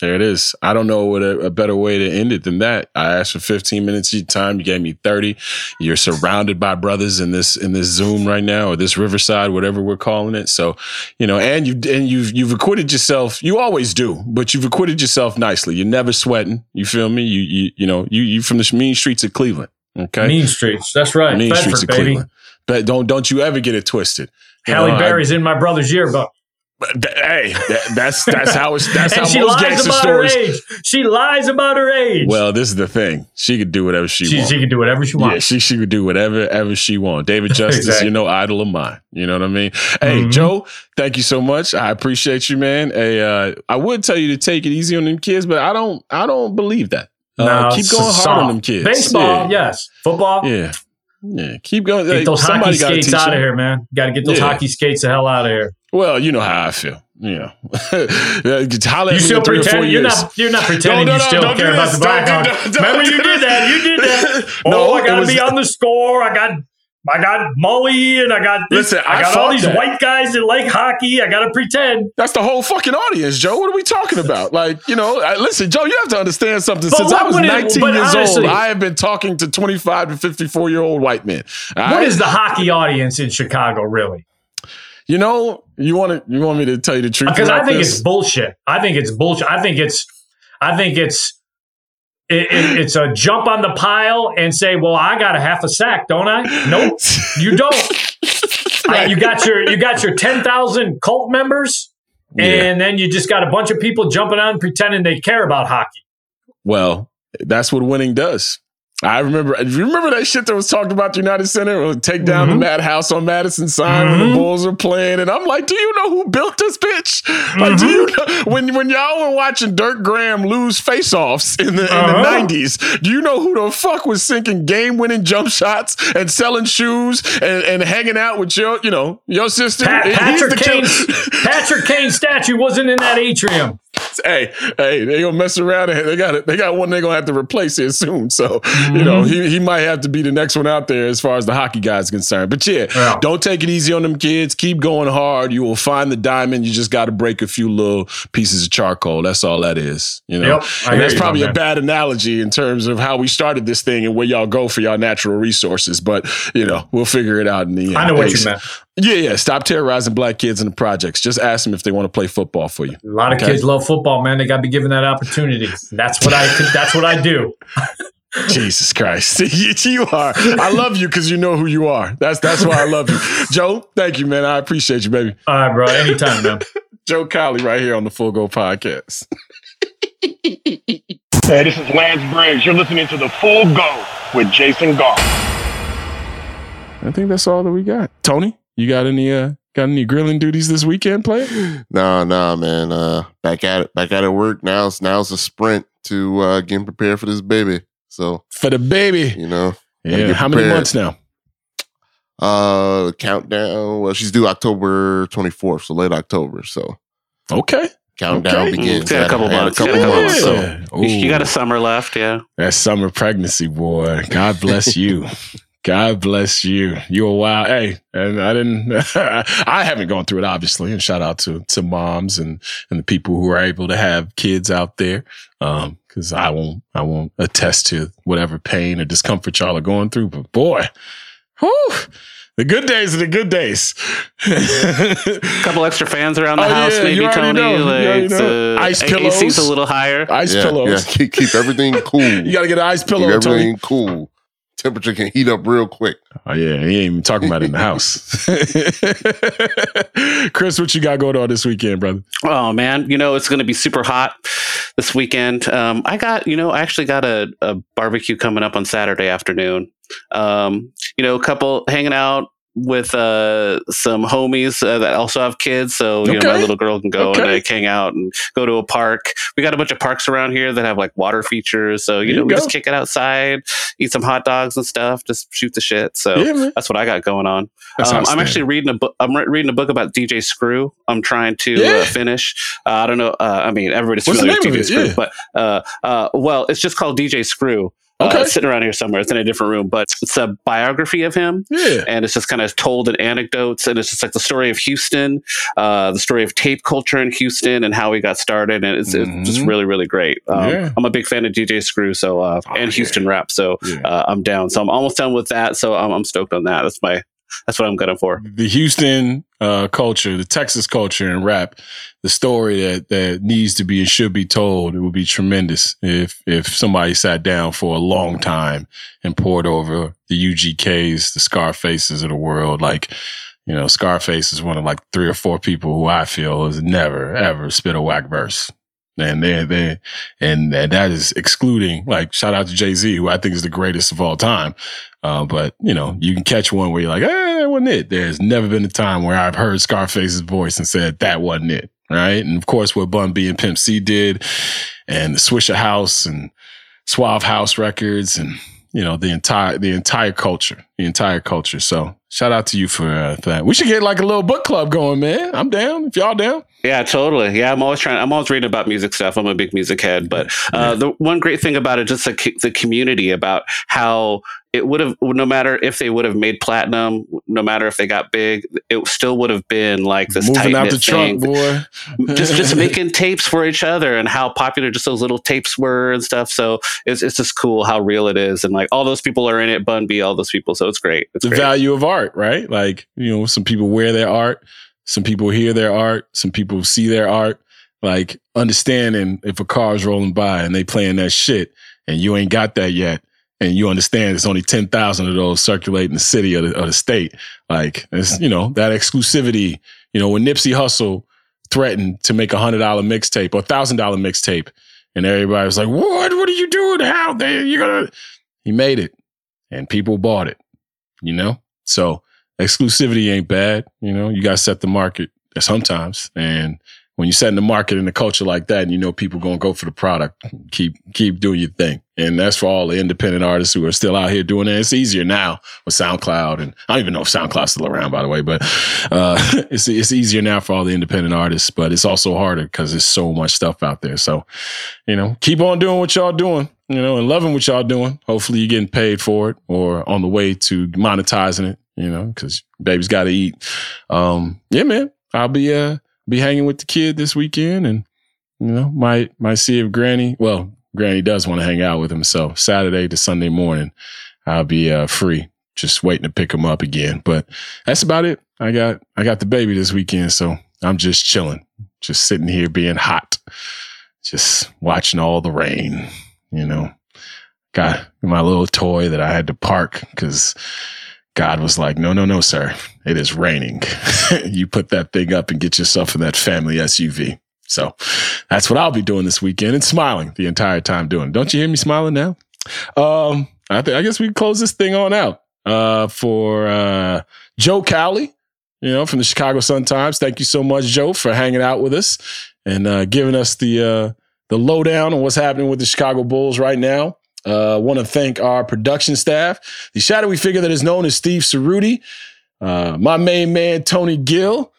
Speaker 2: There it is. I don't know what a, a, better way to end it than that. I asked for 15 minutes of time. You gave me 30. You're surrounded by brothers in this in this Zoom right now, or this Riverside, whatever we're calling it. So, you know, and you and you've you've acquitted yourself. You always do, but you've acquitted yourself nicely. You're never sweating. You feel me? You you you know you you from the mean streets of Cleveland. Okay,
Speaker 14: mean streets. That's right.
Speaker 2: Mean Bedford, streets of baby. Cleveland. But don't don't you ever get it twisted.
Speaker 14: Halle Berry's I, in my brother's yearbook.
Speaker 2: Hey, that, that's that's how it's that's how most gangster stories.
Speaker 14: She lies about her age.
Speaker 2: Well, this is the thing. She could do whatever she, she wants.
Speaker 14: She could do whatever she wants.
Speaker 2: Yeah, she she could do whatever ever she wants. David Justice, exactly. you know, idol of mine. You know what I mean? Hey, mm-hmm. Joe, thank you so much. I appreciate you, man. Hey, uh, I would tell you to take it easy on them kids, but I don't I don't believe that. Uh, no, keep going hard on them kids.
Speaker 14: Baseball, yeah. yes. Football,
Speaker 2: yeah. Yeah, keep going.
Speaker 14: Get those hockey skates out of here, man. Got to get those yeah. hockey skates the hell out of here.
Speaker 2: Well, you know how I feel. You know,
Speaker 14: you still pretend you're not you're not pretending no, no, you still no, care about the Blackhawks. Remember, you did that. You did that. Oh, I got to be on the score. I got I got Molly and I got this. Listen, I, I got all these that. white guys that like hockey. I got to pretend.
Speaker 2: That's the whole fucking audience, Joe. What are we talking about? Like, you know, listen, Joe, you have to understand something. But Since I was 19 it, years honestly, old, I have been talking to 25 to 54 year old white men.
Speaker 14: What I, is the hockey audience in Chicago really?
Speaker 2: You know, you want to you want me to tell you the truth
Speaker 14: because I think this? it's bullshit. I think it's bullshit. I think it's I think it's it, it, it's a jump on the pile and say, "Well, I got a half a sack, don't I?" Nope, you don't. you got your you got your ten thousand cult members, yeah. and then you just got a bunch of people jumping on pretending they care about hockey.
Speaker 2: Well, that's what winning does. I remember. You remember that shit that was talked about the United Center? Or take down mm-hmm. the Madhouse on Madison sign mm-hmm. when the mm-hmm. Bulls are playing, and I'm like, do you know who built this bitch? Mm-hmm. Like, do you mm-hmm. know when when y'all were watching Dirk Graham lose faceoffs in the uh-huh. in the '90s? Uh-huh. Do you know who the fuck was sinking game winning jump shots and selling shoes and, and hanging out with your you know your sister?
Speaker 14: Pat, Patrick Kane. Patrick Kane statue wasn't in that atrium
Speaker 2: hey, hey, they gonna mess around and they got it. They got one they're gonna have to replace here soon. So mm-hmm. you know he he might have to be the next one out there as far as the hockey guys concerned. But yeah, yeah, don't take it easy on them kids. Keep going hard. You will find the diamond. You just got to break a few little pieces of charcoal. That's all that is. You know, yep, and that's probably a bad analogy in terms of how we started this thing and where y'all go for y'all natural resources. But you know, we'll figure it out in the end.
Speaker 14: I know what you meant.
Speaker 2: Yeah, yeah. Stop terrorizing black kids in the projects. Just ask them if they want to play football for you.
Speaker 14: A lot of okay? kids love football, man. They got to be given that opportunity. That's what I. that's what I do.
Speaker 2: Jesus Christ, you are. I love you because you know who you are. That's that's why I love you, Joe. Thank you, man. I appreciate you, baby.
Speaker 14: All right, bro. Anytime, man.
Speaker 2: Joe Cowley, right here on the Full Go Podcast.
Speaker 15: hey, this is Lance Briggs. You're listening to the Full Go with Jason Goff.
Speaker 2: I think that's all that we got. Tony, you got any uh got any grilling duties this weekend, play?
Speaker 10: No, no, man. Uh back at it, back at it work. Now it's now it's a sprint to uh getting prepared for this baby. So
Speaker 2: for the baby.
Speaker 10: You know.
Speaker 2: Yeah. How many months now?
Speaker 10: Uh countdown. Well, she's due October 24th, so late October. So
Speaker 2: Okay.
Speaker 10: Countdown okay. begins.
Speaker 11: a couple months. A couple yeah. months. So you got a summer left, yeah.
Speaker 2: That summer pregnancy, boy. God bless you. God bless you. You a wild. Hey, and I didn't. I haven't gone through it, obviously. And shout out to to moms and and the people who are able to have kids out there. Um, because I won't I won't attest to whatever pain or discomfort y'all are going through. But boy, whew, the good days are the good days.
Speaker 11: a couple extra fans around the oh, house, yeah, maybe Tony. Know. Like uh,
Speaker 2: ice pillows.
Speaker 11: AC's a little higher.
Speaker 2: Ice
Speaker 10: yeah,
Speaker 2: pillows.
Speaker 10: Yeah. Keep, keep everything cool.
Speaker 2: you got to get an ice pillow.
Speaker 10: Keep everything Tony. cool temperature can heat up real quick.
Speaker 2: Oh yeah, he ain't even talking about it in the house. Chris, what you got going on this weekend, brother?
Speaker 11: Oh man, you know it's going to be super hot this weekend. Um, I got, you know, I actually got a, a barbecue coming up on Saturday afternoon. Um, you know, a couple hanging out with uh, some homies uh, that also have kids. So, you okay. know, my little girl can go okay. and uh, hang out and go to a park. We got a bunch of parks around here that have like water features. So, you know, we go. just kick it outside, eat some hot dogs and stuff, just shoot the shit. So yeah, that's what I got going on. Um, I'm actually reading a book. I'm re- reading a book about DJ Screw. I'm trying to uh, finish. Uh, I don't know. Uh, I mean, everybody's What's familiar with DJ Screw, yeah. but well, it's just called DJ Screw. Uh, sitting around here somewhere. It's in a different room, but it's a biography of him.
Speaker 2: Yeah.
Speaker 11: And it's just kind of told in anecdotes. And it's just like the story of Houston, uh, the story of tape culture in Houston and how we got started. And it's, it's just really, really great. Um,
Speaker 2: Yeah.
Speaker 11: I'm a big fan of DJ Screw so uh, and Houston rap. So uh, I'm down. So I'm almost done with that. So I'm, I'm stoked on that. That's my, that's what I'm gunning for.
Speaker 2: the Houston uh, culture, the Texas culture and rap, the story that that needs to be and should be told. It would be tremendous if if somebody sat down for a long time and poured over the UGKs, the Scarfaces of the world. Like, you know, Scarface is one of like three or four people who I feel has never ever spit a whack verse. And they they and and that is excluding like shout out to Jay Z, who I think is the greatest of all time. Uh, but you know, you can catch one where you're like, eh, that wasn't it. There's never been a time where I've heard Scarface's voice and said that wasn't it. Right. And of course, what Bun B and Pimp C did and the Swishahouse and Suave House Records and, you know, the entire, the entire culture, the entire culture. So shout out to you for, uh, for that. We should get like a little book club going, man. I'm down. If y'all down.
Speaker 11: Yeah, totally. Yeah, I'm always trying. I'm always reading about music stuff. I'm a big music head, but uh, the one great thing about it, just the, the community, about how it would have, no matter if they would have made platinum, no matter if they got big, it still would have been like this
Speaker 2: Moving out the trunk, boy.
Speaker 11: just just making tapes for each other and how popular just those little tapes were and stuff. So it's it's just cool how real it is and like all those people are in it. Bun B, all those people. So it's great. It's
Speaker 2: the
Speaker 11: great.
Speaker 2: value of art, right? Like, you know, some people wear their art, some people hear their art, some people see their art. Like understanding if a car's rolling by and they playing that shit and you ain't got that yet, and you understand there's only ten thousand of those circulating the city or the, or the state. Like, it's, you know, that exclusivity. You know, when Nipsey Hussle threatened to make a hundred dollar mixtape or thousand dollar mixtape, and everybody was like, "What? What are you doing? How you gonna?" He made it, and people bought it. You know, so exclusivity ain't bad. You know, you got to set the market sometimes, and when you're setting the market in a culture like that, and you know people gonna go for the product, keep keep doing your thing. And that's for all the independent artists who are still out here doing it. It's easier now with SoundCloud, and I don't even know if SoundCloud's still around, by the way. But uh, it's it's easier now for all the independent artists, but it's also harder because there's so much stuff out there. So, you know, keep on doing what y'all doing, you know, and loving what y'all doing. Hopefully, you're getting paid for it or on the way to monetizing it. You know, because baby's got to eat. Um, yeah, man, I'll be uh be hanging with the kid this weekend, and you know, might might see if Granny. Well, Granny does want to hang out with him, so Saturday to Sunday morning, I'll be uh, free. Just waiting to pick him up again. But that's about it. I got I got the baby this weekend, so I'm just chilling, just sitting here being hot, just watching all the rain. You know, got my little toy that I had to park because God was like, no, no, no, sir. It is raining. you put that thing up and get yourself in that family SUV. So that's what I'll be doing this weekend and smiling the entire time doing. Don't you hear me smiling now? Um, I think I guess we can close this thing on out. Uh, for uh, Joe Cowley, you know, from the Chicago Sun Times. Thank you so much, Joe, for hanging out with us and uh, giving us the uh, the lowdown on what's happening with the Chicago Bulls right now. Uh, want to thank our production staff, the shadowy figure that is known as Steve Ceruti, uh, my main man Tony Gill,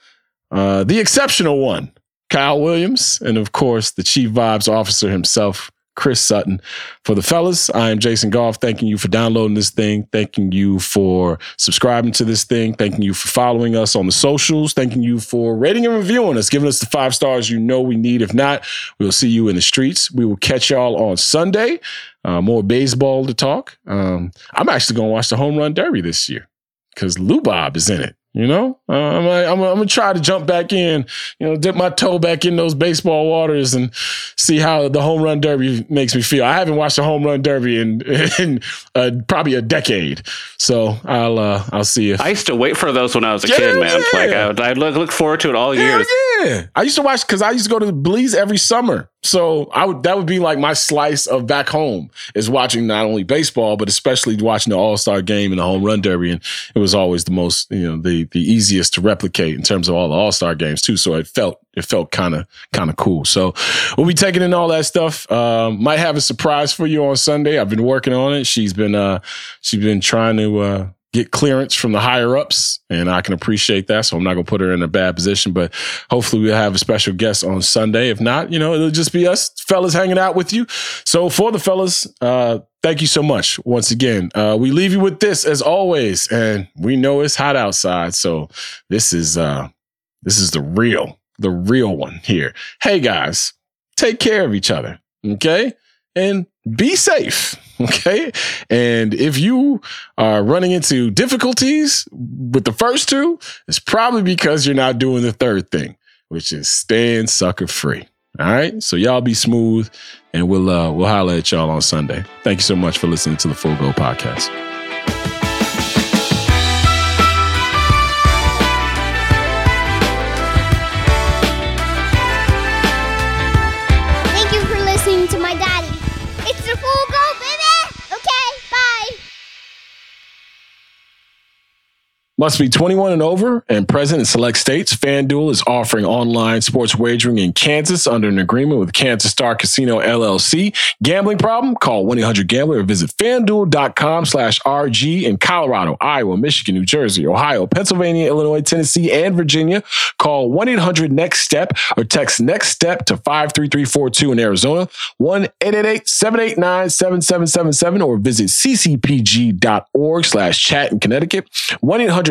Speaker 2: uh, the exceptional one Kyle Williams, and of course the chief vibes officer himself, Chris Sutton. For the fellas, I am Jason Goff. Thanking you for downloading this thing. Thanking you for subscribing to this thing. Thanking you for following us on the socials. Thanking you for rating and reviewing us, giving us the five stars you know we need. If not, we'll see you in the streets. We will catch y'all on Sunday. Uh, more baseball to talk. Um, I'm actually going to watch the home run derby this year because Lou Bob is in it. You know, uh, I'm, I'm, I'm gonna try to jump back in, you know, dip my toe back in those baseball waters and see how the home run derby makes me feel. I haven't watched a home run derby in in uh, probably a decade, so I'll uh, I'll see if
Speaker 11: I used to wait for those when I was a
Speaker 2: Yeah,
Speaker 11: kid, man.
Speaker 2: yeah.
Speaker 11: Like I I'd look look forward to it all
Speaker 2: Hell
Speaker 11: years.
Speaker 2: yeah, I used to watch because I used to go to the Blees every summer. So I would that would be like my slice of back home is watching not only baseball but especially watching the All Star Game and the Home Run Derby, and it was always the most you know the the easiest to replicate in terms of all the All Star games too. So it felt it felt kind of kind of cool. So we'll be taking in all that stuff. Um, might have a surprise for you on Sunday. I've been working on it. She's been uh she's been trying to uh get clearance from the higher ups, and I can appreciate that. So I'm not going to put her in a bad position, but hopefully we'll have a special guest on Sunday. If not, you know, it'll just be us fellas hanging out with you. So for the fellas, uh, thank you so much once again. Uh, we leave you with this as always, and we know it's hot outside, so this is uh, this is the real, the real one here. Hey guys, take care of each other, okay, and be safe. Okay. And if you are running into difficulties with the first two, it's probably because you're not doing the third thing, which is staying sucker free. All right. So y'all be smooth and we'll uh we'll holler at y'all on Sunday. Thank you so much for listening to the Full Go Podcast. Must be 21 and over and present in select states. FanDuel is offering online sports wagering in Kansas under an agreement with Kansas Star Casino LLC. Gambling problem? Call 1-800-GAMBLER or visit fanduel.com slash RG in Colorado, Iowa, Michigan, New Jersey, Ohio, Pennsylvania, Illinois, Tennessee, and Virginia. Call 1-800-NEXT-STEP or text NEXT STEP to 53342 in Arizona, 1-888-789-7777 or visit ccpg.org slash chat in Connecticut, 1-800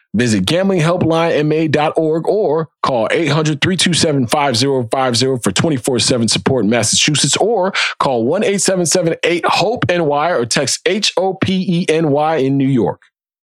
Speaker 2: Visit gamblinghelplinema.org or call 800-327-5050 for 24-7 support in Massachusetts or call 1-877-8-HOPE-NY or text H-O-P-E-N-Y in New York.